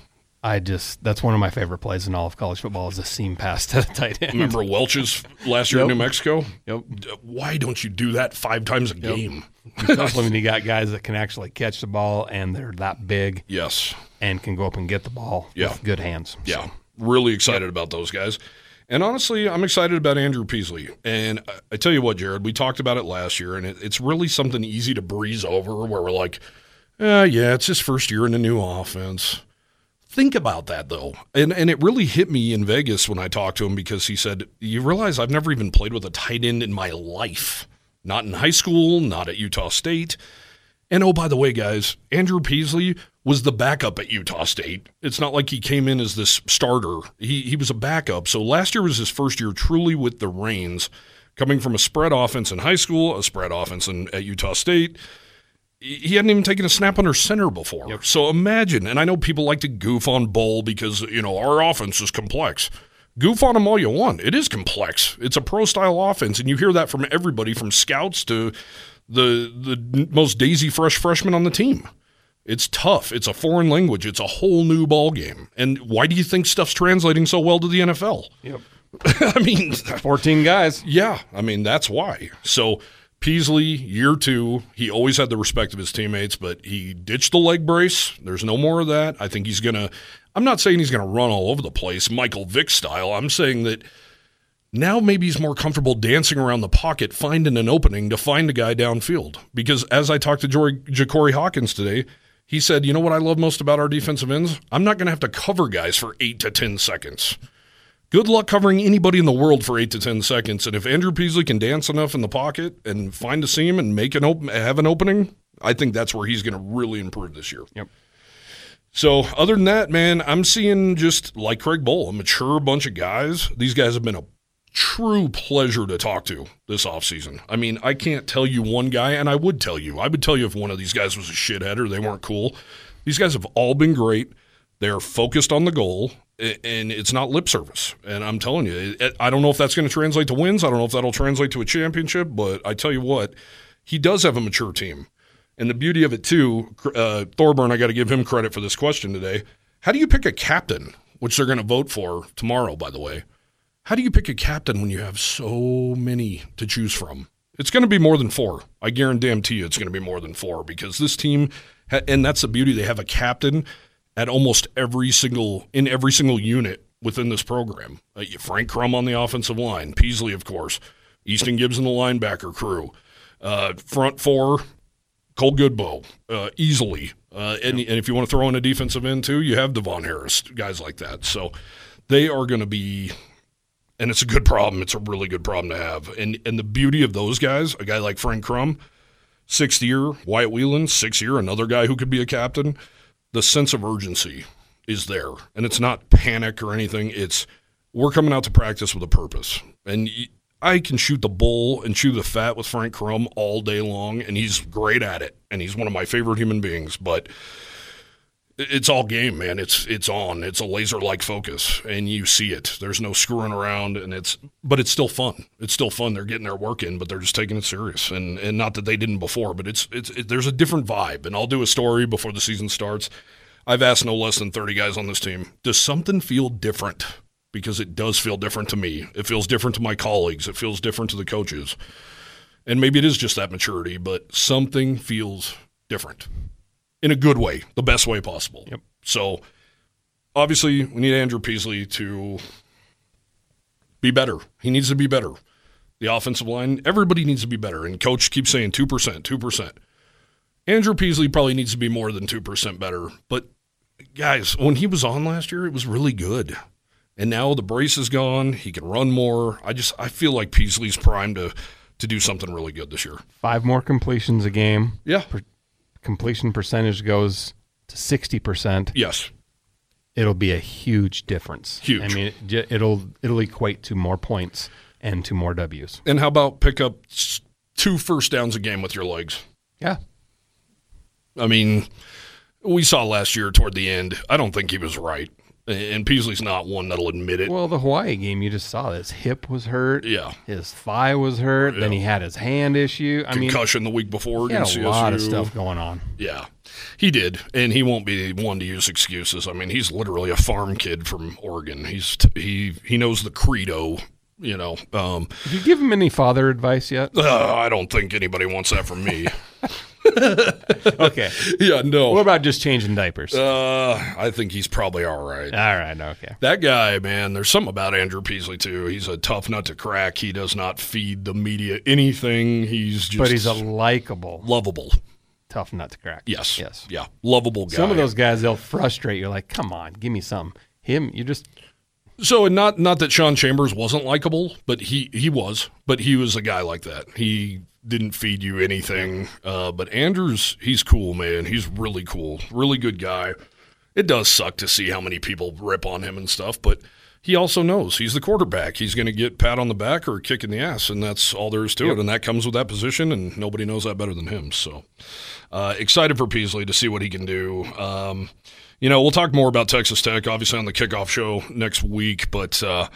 I just that's one of my favorite plays in all of college football is a seam pass to the tight end. Remember Welch's last year Yep. in New Mexico? Yep. Why don't you do that five times a game? Especially when you got guys that can actually catch the ball and they're that big Yes. and can go up and get the ball Yeah. with good hands. Yeah, really excited about those guys. And honestly, I'm excited about Andrew Peasley. And I- I tell you what, Jared, we talked about it last year, and it, it's really something easy to breeze over where we're like, uh, yeah, it's his first year in a new offense. Think about that though. And and it really hit me in Vegas when I talked to him because he said, You realize I've never even played with a tight end in my life. Not in high school, not at Utah State. And oh, by the way, guys, Andrew Peasley was the backup at Utah State. It's not like he came in as this starter. He he was a backup. So last year was his first year truly with the reins, coming from a spread offense in high school, a spread offense in, at Utah State. He hadn't even taken a snap under center before. Yep. So imagine, and I know people like to goof on Bohl because you know our offense is complex. Goof on him all you want. It is complex. It's a pro style offense, and you hear that from everybody, from scouts to the the most daisy fresh freshman on the team. It's tough. It's a foreign language. It's a whole new ball game. And why do you think stuff's translating so well to the NFL? Yep. I mean, 14 guys. yeah, I mean that's why. So Peasley, year two, he always had the respect of his teammates, but he ditched the leg brace. There's no more of that. I think he's gonna. I'm not saying he's gonna run all over the place, Michael Vick style. I'm saying that now maybe he's more comfortable dancing around the pocket, finding an opening to find a guy downfield. Because as I talked to Jory, Ja'Cory Hawkins today, He said, You know what I love most about our defensive ends? I'm not going to have to cover guys for eight to 10 seconds. Good luck covering anybody in the world for eight to 10 seconds. And if Andrew Peasley can dance enough in the pocket and find a seam and make an open, have an opening, I think that's where he's going to really improve this year. Yep. So, other than that, man, I'm seeing just like Craig Bohl, a mature bunch of guys. These guys have been a true pleasure to talk to this offseason. I mean, I can't tell you one guy, and I would tell you. I would tell you if one of these guys was a shithead or they weren't cool. These guys have all been great. They're focused on the goal, and it's not lip service. And I'm telling you, I don't know if that's going to translate to wins. I don't know if that'll translate to a championship, but I tell you what, he does have a mature team. And the beauty of it, too, uh, Thorburn, I got to give him credit for this question today. How do you pick a captain, which they're going to vote for tomorrow, by the way? How do you pick a captain when you have so many to choose from? It's going to be more than four. I guarantee you it's going to be more than four because this team, and that's the beauty, they have a captain at almost every single, in every single unit within this program. Uh, Frank Crum on the offensive line, Peasley, of course, Easton Gibbs in the linebacker crew, uh, front four, Cole Godbout, uh, easily. Uh, and, and, if you want to throw in a defensive end too, you have Devon Harris, guys like that. So they are going to be and it's a good problem. It's a really good problem to have. And and the beauty of those guys, a guy like Frank Crum, sixth year, Wyatt Wieland, sixth year, another guy who could be a captain. The sense of urgency is there, and it's not panic or anything. It's we're coming out to practice with a purpose, and. I can shoot the bull and chew the fat with Frank Crum all day long, and he's great at it. And he's one of my favorite human beings. But it's all game, man. It's it's on. It's a laser like focus, and you see it. There's no screwing around, and it's but it's still fun. It's still fun. They're getting their work in, but they're just taking it serious. And and not that they didn't before, but it's it's it, there's a different vibe. And I'll do a story before the season starts. I've asked no less than 30 guys on this team. Does something feel different? Because it does feel different to me. It feels different to my colleagues. It feels different to the coaches. And maybe it is just that maturity, but something feels different in a good way, the best way possible. Yep. So obviously, we need Andrew Peasley to be better. He needs to be better. The offensive line, everybody needs to be better. And coach keeps saying 2%, 2%. Andrew Peasley probably needs to be more than 2% better. But guys, when he was on last year, it was really good. And now the brace is gone. He can run more. I just I feel like Peasley's primed to to do something really good this year. Five more completions a game. Yeah. Completion percentage goes to 60%, Yes. it'll be a huge difference. Huge. I mean, it, it'll it'll equate to more points and to more W's. And how about pick up two first downs a game with your legs? Yeah. I mean, we saw last year toward the end. I don't think he was right. And Peasley's not one that'll admit it. Well, the Hawaii game, you just saw his hip was hurt. yeah. His thigh was hurt. Then he had his hand issue. I mean, Concussion the week before he had a lot of stuff going on. Yeah, he did, and he won't be one to use excuses. I mean, he's literally a farm kid from Oregon. He's t- he he knows the credo. You know, um, Did you give him any father advice yet? uh, I don't think anybody wants that from me. Okay. yeah, no. what about just changing diapers? Uh, I think he's probably all right. All right. Okay. That guy, man, there's something about Andrew Peasley too. He's a tough nut to crack. He does not feed the media anything. He's just But he's a likable, lovable. tough nut to crack. Yes. Yes. Yeah. Lovable guy. Some of those guys, they'll frustrate you. Like, come on, give me some. Him, you just So, and not not that Sean Chambers wasn't likable, but he he was. But he was a guy like that. He didn't feed you anything. Uh, but Andrews, he's cool, man. He's really cool. Really good guy. It does suck to see how many people rip on him and stuff, but he also knows he's the quarterback. He's going to get pat on the back or a kick in the ass, and that's all there is to it. And that comes with that position, and nobody knows that better than him. So uh, excited for Peasley to see what he can do. Um, you know, we'll talk more about Texas Tech, obviously, on the kickoff show next week. But uh,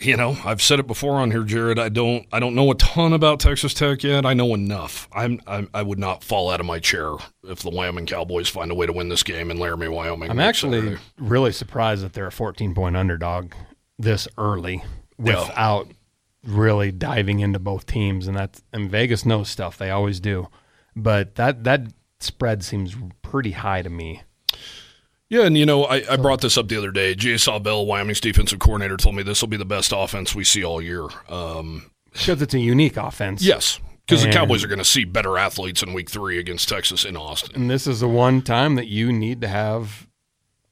you know, I've said it before on here, Jared. I don't, I don't know a ton about Texas Tech yet. I know enough. I'm, I'm I would not fall out of my chair if the Wyoming Cowboys find a way to win this game in Laramie, Wyoming. I'm actually Saturday. really surprised that they're a 14 point underdog this early Yeah. without really diving into both teams. And that's and Vegas knows stuff; they always do. But that that spread seems pretty high to me. Yeah, and you know, I, I brought this up the other day. Jay Sawvel, Wyoming's defensive coordinator, told me this will be the best offense we see all year. Um, Because it's a unique offense. yes, Because the Cowboys are going to see better athletes in week three against Texas in Austin. And this is the one time that you need to have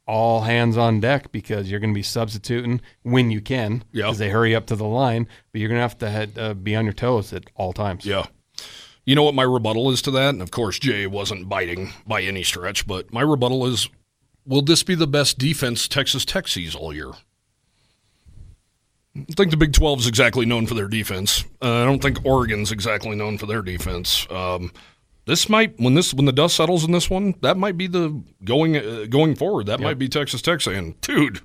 all hands on deck because you're going to be substituting when you can Yeah. because they hurry up to the line, but you're going to have to head, uh, be on your toes at all times. Yeah. You know what my rebuttal is to that? And of course, Jay wasn't biting by any stretch, but my rebuttal is will this be the best defense Texas Tech sees all year? I think the Big 12 is exactly known for their defense. Uh, I don't think Oregon's exactly known for their defense. Um, this might when this when the dust settles in this one, that might be the going uh, going forward. That might be Texas Tech saying, "Dude,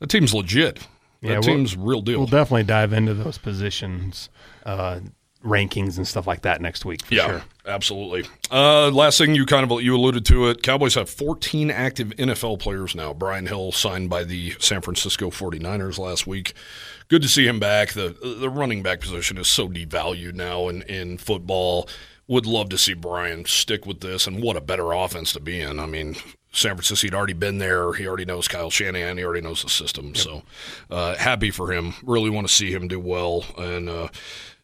that team's legit. That Yeah, we'll- team's real deal." We'll definitely dive into those positions, uh, rankings, and stuff like that next week for Yeah, sure. absolutely. Uh, last thing you kind of you alluded to it. Cowboys have 14 active NFL players now. Brian Hill signed by the San Francisco 49ers last week. Good to see him back. The the running back position is so devalued now in, in football. Would love to see Brian stick with this, and what a better offense to be in. I mean, San Francisco, he'd already been there. He already knows Kyle Shanahan. He already knows the system. So uh, happy for him. Really want to see him do well. And uh,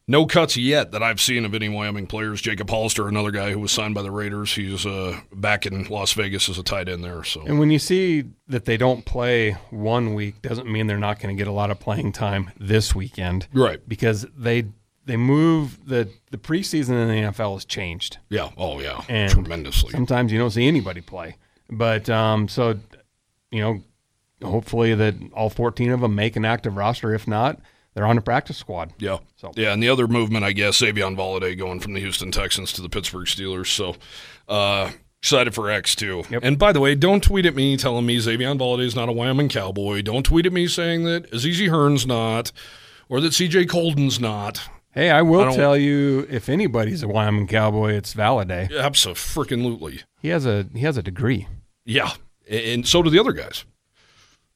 no cuts yet that I've seen of any Wyoming players. Jacob Hollister, another guy who was signed by the Raiders. He's uh, back in Las Vegas as a tight end there. So And when you see that they don't play one week, doesn't mean they're not going to get a lot of playing time this weekend. right, because they they move the the preseason in the NFL has changed. yeah, oh yeah, And tremendously. Sometimes you don't see anybody play, but um, so you know, hopefully that all fourteen of them make an active roster. If not, they're on the practice squad. Yeah. So- Yeah, and the other movement, I guess, Savion Valladay going from the Houston Texans to the Pittsburgh Steelers. So uh, excited for X too. Yep. And by the way, don't tweet at me telling me Savion Valladay is not a Wyoming Cowboy. Don't tweet at me saying that Azizi Hearn's not, or that C.J. Coldon's not. Hey, I will I tell you, if anybody's a Wyoming Cowboy, it's Valladay. Absolutely. He has a he has a degree. Yeah, and so do the other guys.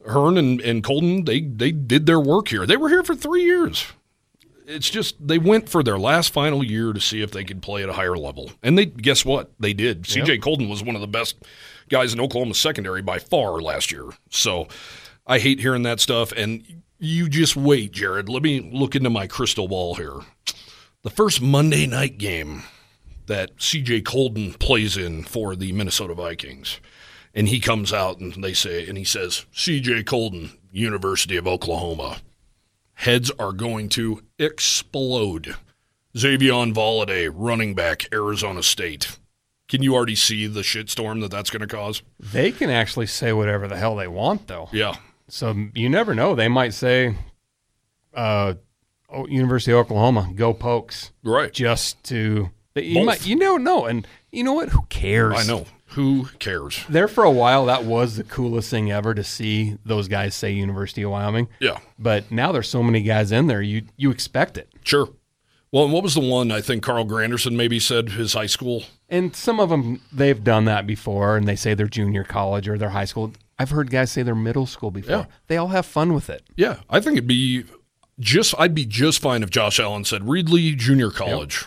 Hearn and, and Coldon, they they did their work here. They were here for three years. It's just they went for their last final year to see if they could play at a higher level, and they guess what they did. C.J. Coldon was one of the best guys in Oklahoma secondary by far last year. So I hate hearing that stuff. And you just wait, Jared. Let me look into my crystal ball here. The first Monday night game that CJ Coldon plays in for the Minnesota Vikings. And he comes out and they say, and he says, CJ Coldon, University of Oklahoma. Heads are going to explode. Xavion Valladay, running back, Arizona State. Can you already see the shitstorm that that's going to cause? They can actually say whatever the hell they want, though. Yeah. So you never know. They might say, uh, oh, University of Oklahoma, go Pokes, Right. just to you Both. might you don't know. And you know what? Who cares? I know. Who cares? There for a while, that was the coolest thing ever to see those guys say University of Wyoming. Yeah. But now there's so many guys in there, you you expect it. Sure. Well, and what was the one I think Carl Granderson maybe said his high school? And some of them they've done that before, and they say they're junior college or their high school. I've heard guys say they're middle school before. Yeah. They all have fun with it. Yeah, I think it'd be just I'd be just fine if Josh Allen said Reedley Junior College.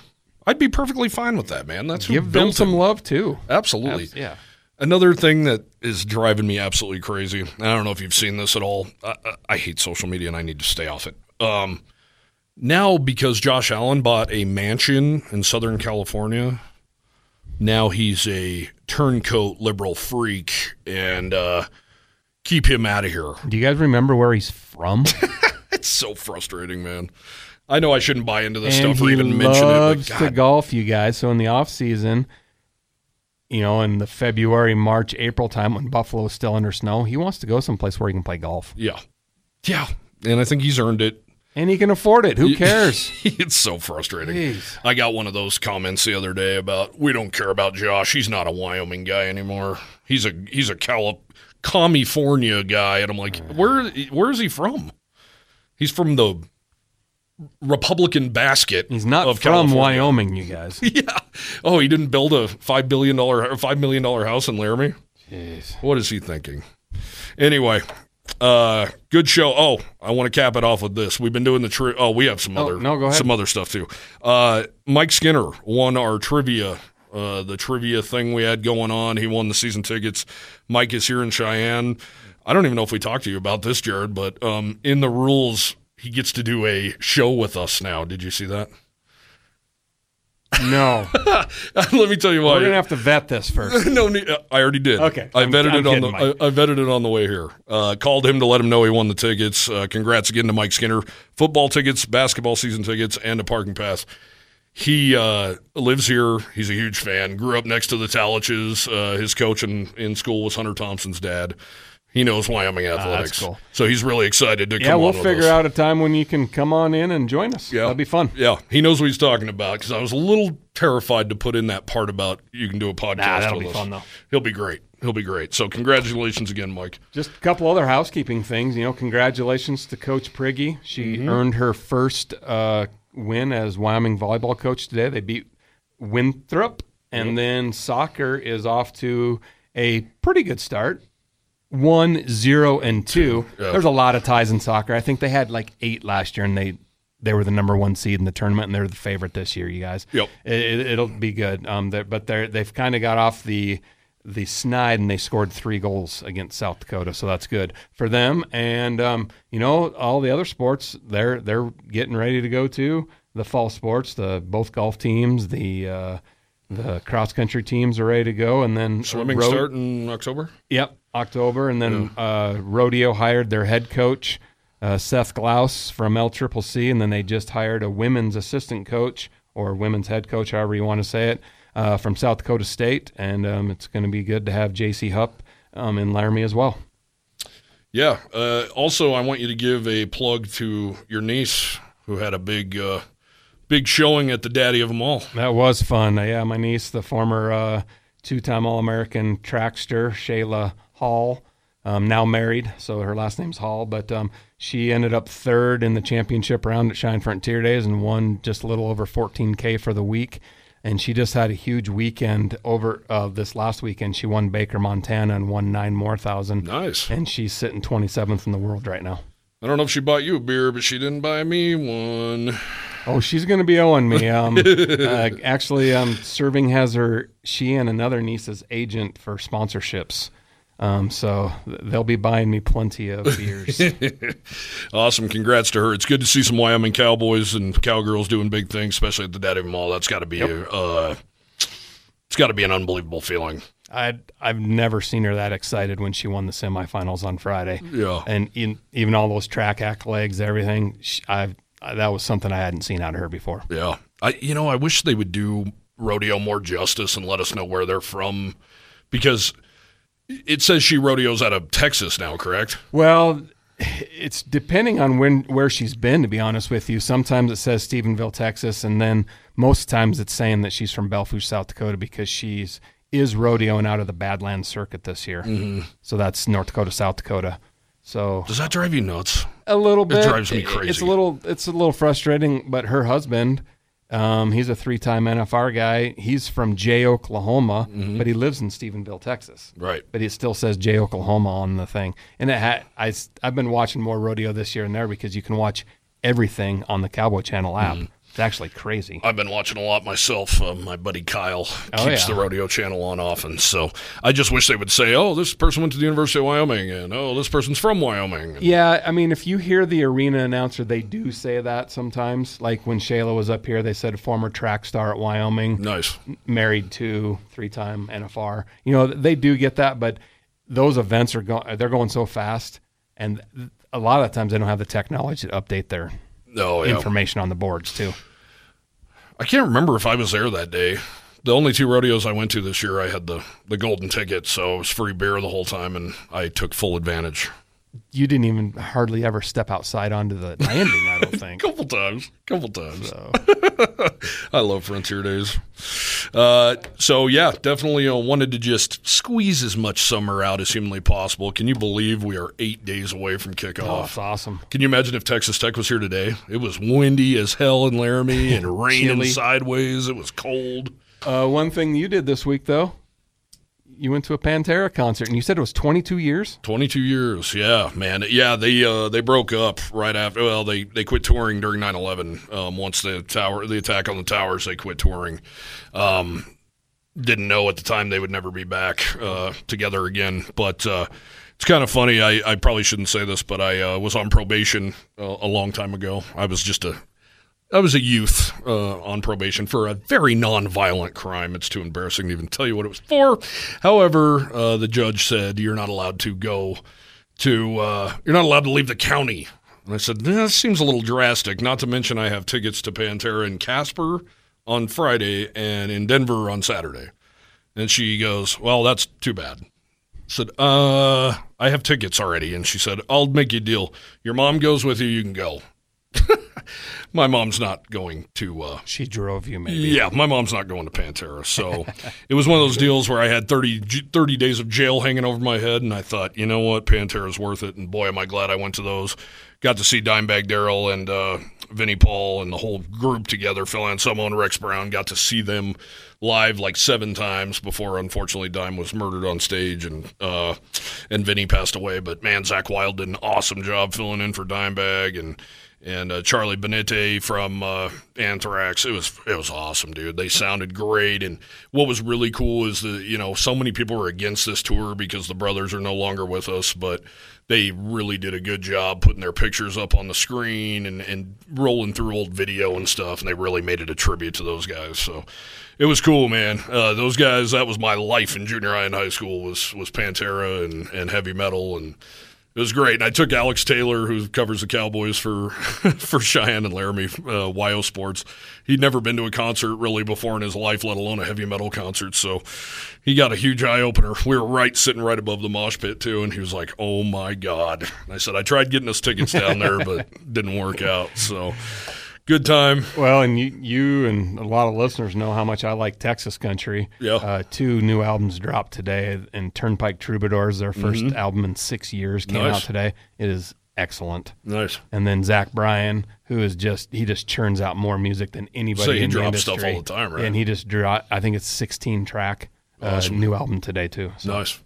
I'd be perfectly fine with that, man. That's Give them built some him. love too. Absolutely. Abs- yeah. Another thing that is driving me absolutely crazy. I don't know if you've seen this at all. I, I, I hate social media and I need to stay off it. Um, now, because Josh Allen bought a mansion in Southern California, now he's a turncoat liberal freak, and uh, keep him out of here. Do you guys remember where he's from? It's so frustrating, man. I know I shouldn't buy into this and stuff or even mention it, loves to golf, you guys. So in the off season, you know, in the February, March, April time when Buffalo is still under snow, he wants to go someplace where he can play golf, yeah, yeah, and I think he's earned it. and he can afford it. Who cares? it's so frustrating. Jeez. I got one of those comments the other day about we don't care about Josh. He's not a Wyoming guy anymore. He's a he's a Cali- California guy, and I'm like, uh. where where is he from? He's from the Republican basket. He's not of from California. Wyoming, you guys. Yeah. Oh, he didn't build a five billion dollar five million dollar house in Laramie. Jeez. What is he thinking? Anyway, uh, good show. Oh, I want to cap it off with this. We've been doing the tri- oh, we have some Oh, other no, go ahead. some other stuff too. Uh, Mike Skinner won our trivia. Uh, the trivia thing we had going on. He won the season tickets. Mike is here in Cheyenne. I don't even know if we talked to you about this, Jared, but um, in the rules, he gets to do a show with us now. Did you see that? No, Let me tell you why. we're gonna have to vet this first. no, uh, I already did. Okay. I I'm- vetted I'm it on the. Mike. I, I vetted it on the way here. Uh, called him to let him know he won the tickets. Uh, congrats again to Mike Skinner. Football tickets, basketball season tickets, and a parking pass. He uh, lives here. He's a huge fan. Grew up next to the Taliches. Uh, his coach in, in school was Hunter Thompson's dad. He knows Wyoming athletics, cool. so he's really excited to Yeah, come we'll figure out a time when you can come on in and join us. Yeah. That'd be fun. Yeah, he knows what he's talking about because I was a little terrified to put in that part about you can do a podcast. Nah, that'll be us. fun, though. He'll be great. He'll be great. So congratulations again, Mike. Just a couple other housekeeping things. You know, congratulations to Coach Priggy. She Mm-hmm. earned her first uh, win as Wyoming volleyball coach today. They beat Winthrop, and then soccer is off to a pretty good start. One, zero, and two. Yeah. There's a lot of ties in soccer. I think they had like eight last year, and they they were the number one seed in the tournament, and they're the favorite this year. You guys, Yep. it, will be good. Um, they're, but they're they've kind of got off the the snide, and they scored three goals against South Dakota, so that's good for them. And um, you know, all the other sports, they're they're getting ready to go to the fall sports. The both golf teams, the uh, the cross country teams are ready to go, and then Swimming road- start in October. Yep, October, and then uh, Rodeo hired their head coach uh, Seth Glaus from L Triple C, and then they just hired a women's assistant coach or women's head coach, however you want to say it, uh, from South Dakota State, and um, it's going to be good to have J.C. Hupp um, in Laramie as well. Yeah. Uh, also, I want you to give a plug to your niece who had a big, uh, big showing at the Daddy of them all. That was fun. Yeah, my niece, the former uh, two-time All-American trackster, Shayla Hall, um, now married, so her last name's Hall, but um, she ended up third in the championship round at Cheyenne Frontier Days and won just a little over 14K for the week. And she just had a huge weekend over uh, this last weekend. She won Baker, Montana, and won nine more thousand. Nice. And she's sitting 27th in the world right now. I don't know if she bought you a beer, but she didn't buy me one. Oh, she's going to be owing me. Um, uh, actually, um, Serving has her, she and another niece as agent for sponsorships. Um, so they'll be buying me plenty of beers. Awesome. Congrats to her. It's good to see some Wyoming Cowboys and Cowgirls doing big things, especially at the Daddy them. That's got to be, a, uh, it's got to be an unbelievable feeling. I I've never seen her that excited when she won the semifinals on Friday. Yeah. and in, even all those track accolades, everything. She, I, that was something I hadn't seen out of her before. Yeah. I you know, I wish they would do rodeo more justice and let us know where they're from because it says she rodeos out of Texas now, correct? Well, it's depending on when where she's been. To be honest with you, sometimes it says Stephenville, Texas, and then most times it's saying that she's from Belle Fourche, South Dakota, because she's is rodeoing out of the Badlands Circuit this year. Mm-hmm. So that's North Dakota, South Dakota. So Does that drive you nuts? a little bit. drives me crazy. It's a little. It's a little frustrating. But her husband, um, he's a three-time NFR guy. He's from Jay, Oklahoma, Mm-hmm. but he lives in Stephenville, Texas. Right. But he still says Jay, Oklahoma on the thing. And it ha- I, have been watching more rodeo this year and there because you can watch everything on the Cowboy Channel app. Mm-hmm. It's actually crazy. I've been watching a lot myself. Uh, my buddy Kyle keeps Oh, yeah. the rodeo channel on often. So I just wish they would say, oh, this person went to the University of Wyoming and oh, this person's from Wyoming. And, Yeah, I mean, if you hear the arena announcer, they do say that sometimes. Like when Shayla was up here, they said former track star at Wyoming. Nice. married to three-time NFR. You know, they do get that, but those events are going they're going so fast and a lot of times they don't have the technology to update their Oh, yeah. information on the boards too. I can't remember if I was there that day. The only two rodeos I went to this year, I had the, the golden ticket, so it was free beer the whole time, and I took full advantage. You didn't even hardly ever step outside onto the landing, I don't think. couple times, couple times. I love Frontier Days. Uh, so yeah, definitely uh, wanted to just squeeze as much summer out as humanly possible. Can you believe we are eight days away from Oh, kickoff? it's awesome. Can you imagine if Texas Tech was here today? It was windy as hell in Laramie and raining sideways. It was cold. Uh, one thing you did this week though, you went to a Pantera concert and you said it was 22 years. 22 years, yeah, man, yeah. They uh, they broke up right after. Well, they, they quit touring during 9/11. Um, once the tower, the attack on the towers, they quit touring. Um, didn't know at the time they would never be back uh, together again. But uh, it's kind of funny. I, I probably shouldn't say this, but I uh, was on probation uh, a long time ago. I was just a I was a youth uh, on probation for a very non-violent crime. It's too embarrassing to even tell you what it was for. However, uh, the judge said you're not allowed to go to. Uh, you're not allowed to leave the county. And I said that seems a little drastic. Not to mention I have tickets to Pantera in Casper on Friday and in Denver on Saturday. And she goes, "Well, that's too bad." I said, "Uh, I have tickets already." And she said, "I'll make you a deal. Your mom goes with you. You can go." my mom's not going to. Uh, She drove you, maybe. yeah, my mom's not going to Pantera. So it was one of those deals where I had 30, 30 days of jail hanging over my head, and I thought, you know what, Pantera's worth it. And boy, am I glad I went to those. Got to see Dimebag Daryl and uh, Vinnie Paul and the whole group together. Phil Anselmo and Rex Brown got to see them live like seven times before, unfortunately, Dime was murdered on stage and uh, and Vinny passed away. But man, Zakk Wylde did an awesome job filling in for Dimebag and and uh, Charlie Benante from uh, Anthrax. It was it was awesome, dude. They sounded great, and what was really cool is that you know so many people were against this tour because the brothers are no longer with us, but they really did a good job putting their pictures up on the screen and, and rolling through old video and stuff, and they really made it a tribute to those guys. So it was cool, man. Uh, those guys, that was my life in junior high and high school was was Pantera and, and heavy metal and it was great. And I took Alex Taylor, who covers the Cowboys for for Cheyenne and Laramie, uh, WyoSports. He'd never been to a concert really before in his life, let alone a heavy metal concert. So he got a huge eye opener. We were right sitting right above the mosh pit too, and he was like, "Oh my god!" And I said, "I tried getting us tickets down there, but didn't work out." So good time. Well, and you, you and a lot of listeners know how much I like Texas country. Yeah. Uh, two new albums dropped today, and Turnpike Troubadours, their 1st album in six years, came Mm-hmm. Nice. out today. It is excellent. Nice. And then Zach Bryan, who is just he just churns out more music than anybody So he in the drops stuff all the time, right? And he just drew. I think it's 16 track. Uh, new album today too. So. Nice.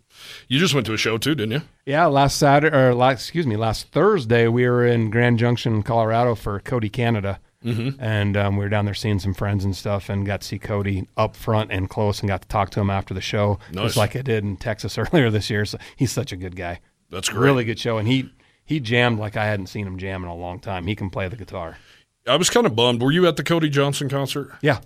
You just went to a show too, didn't you? Yeah, last Saturday or last, excuse me, last Thursday we were in Grand Junction, Colorado for Cody Canada, mm-hmm. and um, we were down there seeing some friends and stuff, and got to see Cody up front and close, and got to talk to him after the show, Nice. just like I did in Texas earlier this year. So he's such a good guy, That's great. really good show, and he he jammed like I hadn't seen him jam in a long time. He can play the guitar. I was kind of bummed. Were you at the Cody Johnson concert? Yeah,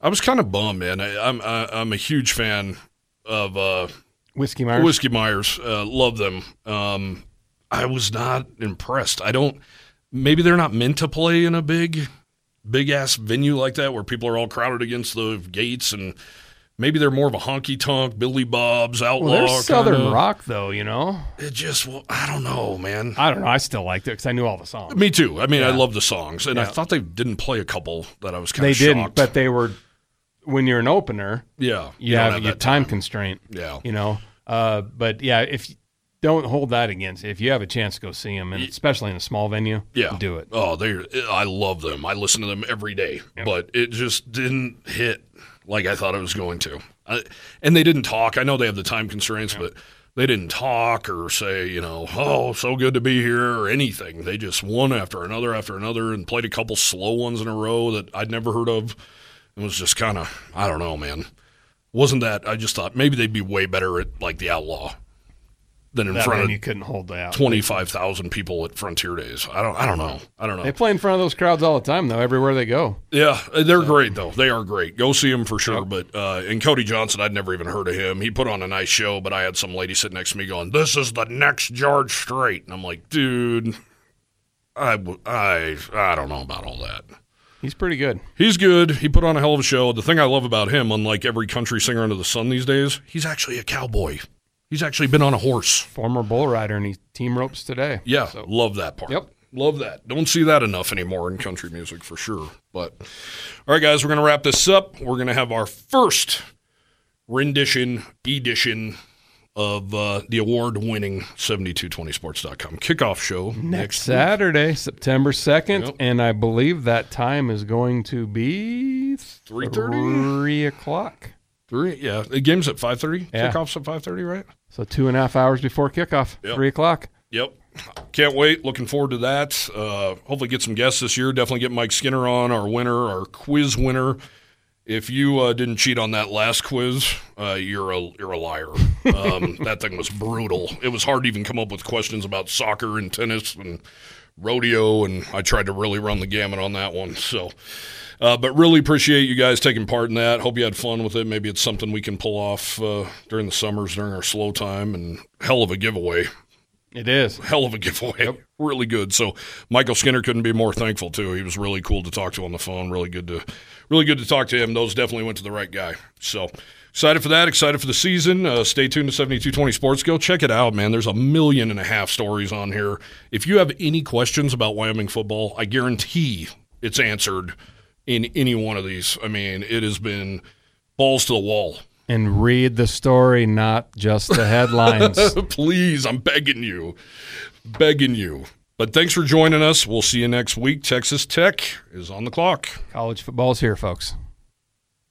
I was kind of bummed, man. I, I'm I, I'm a huge fan of uh, Whiskey Myers. Whiskey Myers. Uh, love them. Um, I was not impressed. I don't. Maybe they're not meant to play in a big, big ass venue like that where people are all crowded against the gates, and maybe they're more of a honky tonk, Billy Bob's outlaw. well, they're Southern kinda. rock though, you know. It just, well, I don't know, man. I don't know. I still liked it because I knew all the songs. Me too. I mean, I love the songs, and I thought they didn't play a couple that I was kind of. They didn't, but they were. When you're an opener, yeah, you, don't have, your that time constraint. Yeah. you know. Uh, but yeah, if you don't hold that against, if you have a chance to go see them, and especially in a small venue, Yeah, do it. Oh, they I love them. I listen to them every day, but it just didn't hit like I thought it was going to. I, and they didn't talk. I know they have the time constraints, but they didn't talk or say, you know, oh, so good to be here or anything. They just one after another after another and played a couple slow ones in a row that I'd never heard of. It was just kind of I don't know, man. Wasn't that I just thought maybe they'd be way better at like the Outlaw than in That front of you couldn't hold that. twenty five thousand people at Frontier Days. I don't I don't know. I don't know. They play in front of those crowds all the time, though. Everywhere they go, Yeah, they're great though. They are great. Go see them for sure. But uh, and Cody Johnson, I'd never even heard of him. He put on a nice show, but I had some lady sitting next to me going, "This is the next George Strait," and I'm like, dude, I I I don't know about all that. he's pretty good. He's good. He put on a hell of a show. The thing I love about him, unlike every country singer under the sun these days, he's actually a cowboy. He's actually been on a horse. Former bull rider, and he team ropes today. Yeah, So- love that part. Yep. Love that. Don't see that enough anymore in country music for sure. But all right, guys, we're going to wrap this up. We're going to have our first rendition, edition of uh, the award winning 7220sports.com kickoff show Next Saturday, September second, Yep. and I believe that time is going to be 3:30? three o'clock. Three, yeah. The game's at 5.30. Yeah. Kickoff's at 5.30, right? So two and a half hours before kickoff, Yep. three o'clock. Yep. Can't wait. Looking forward to that. Uh, hopefully, get some guests this year. Definitely get Mike Skinner on, our winner, our quiz winner. If you uh, didn't cheat on that last quiz, uh, you're a you're a liar. Um, that thing was brutal. It was hard to even come up with questions about soccer and tennis and rodeo, and I tried to really run the gamut on that one. So, uh, but really appreciate you guys taking part in that. Hope you had fun with it. Maybe it's something we can pull off uh, during the summers during our slow time, and hell of a giveaway. It is. Hell of a giveaway. Yep. Really good. So Michael Skinner couldn't be more thankful too. He was really cool to talk to on the phone. Really good to really good to talk to him. Those definitely went to the right guy. So excited for that. Excited for the season. Uh, stay tuned to 7220 Sports. Go check it out, man. There's a million and a half stories on here. If you have any questions about Wyoming football, I guarantee it's answered in any one of these. I mean, it has been balls to the wall and read the story, not just the headlines. Please, I'm begging you. Begging you. But thanks for joining us. We'll see you next week. Texas Tech is on the clock. College football's here, folks.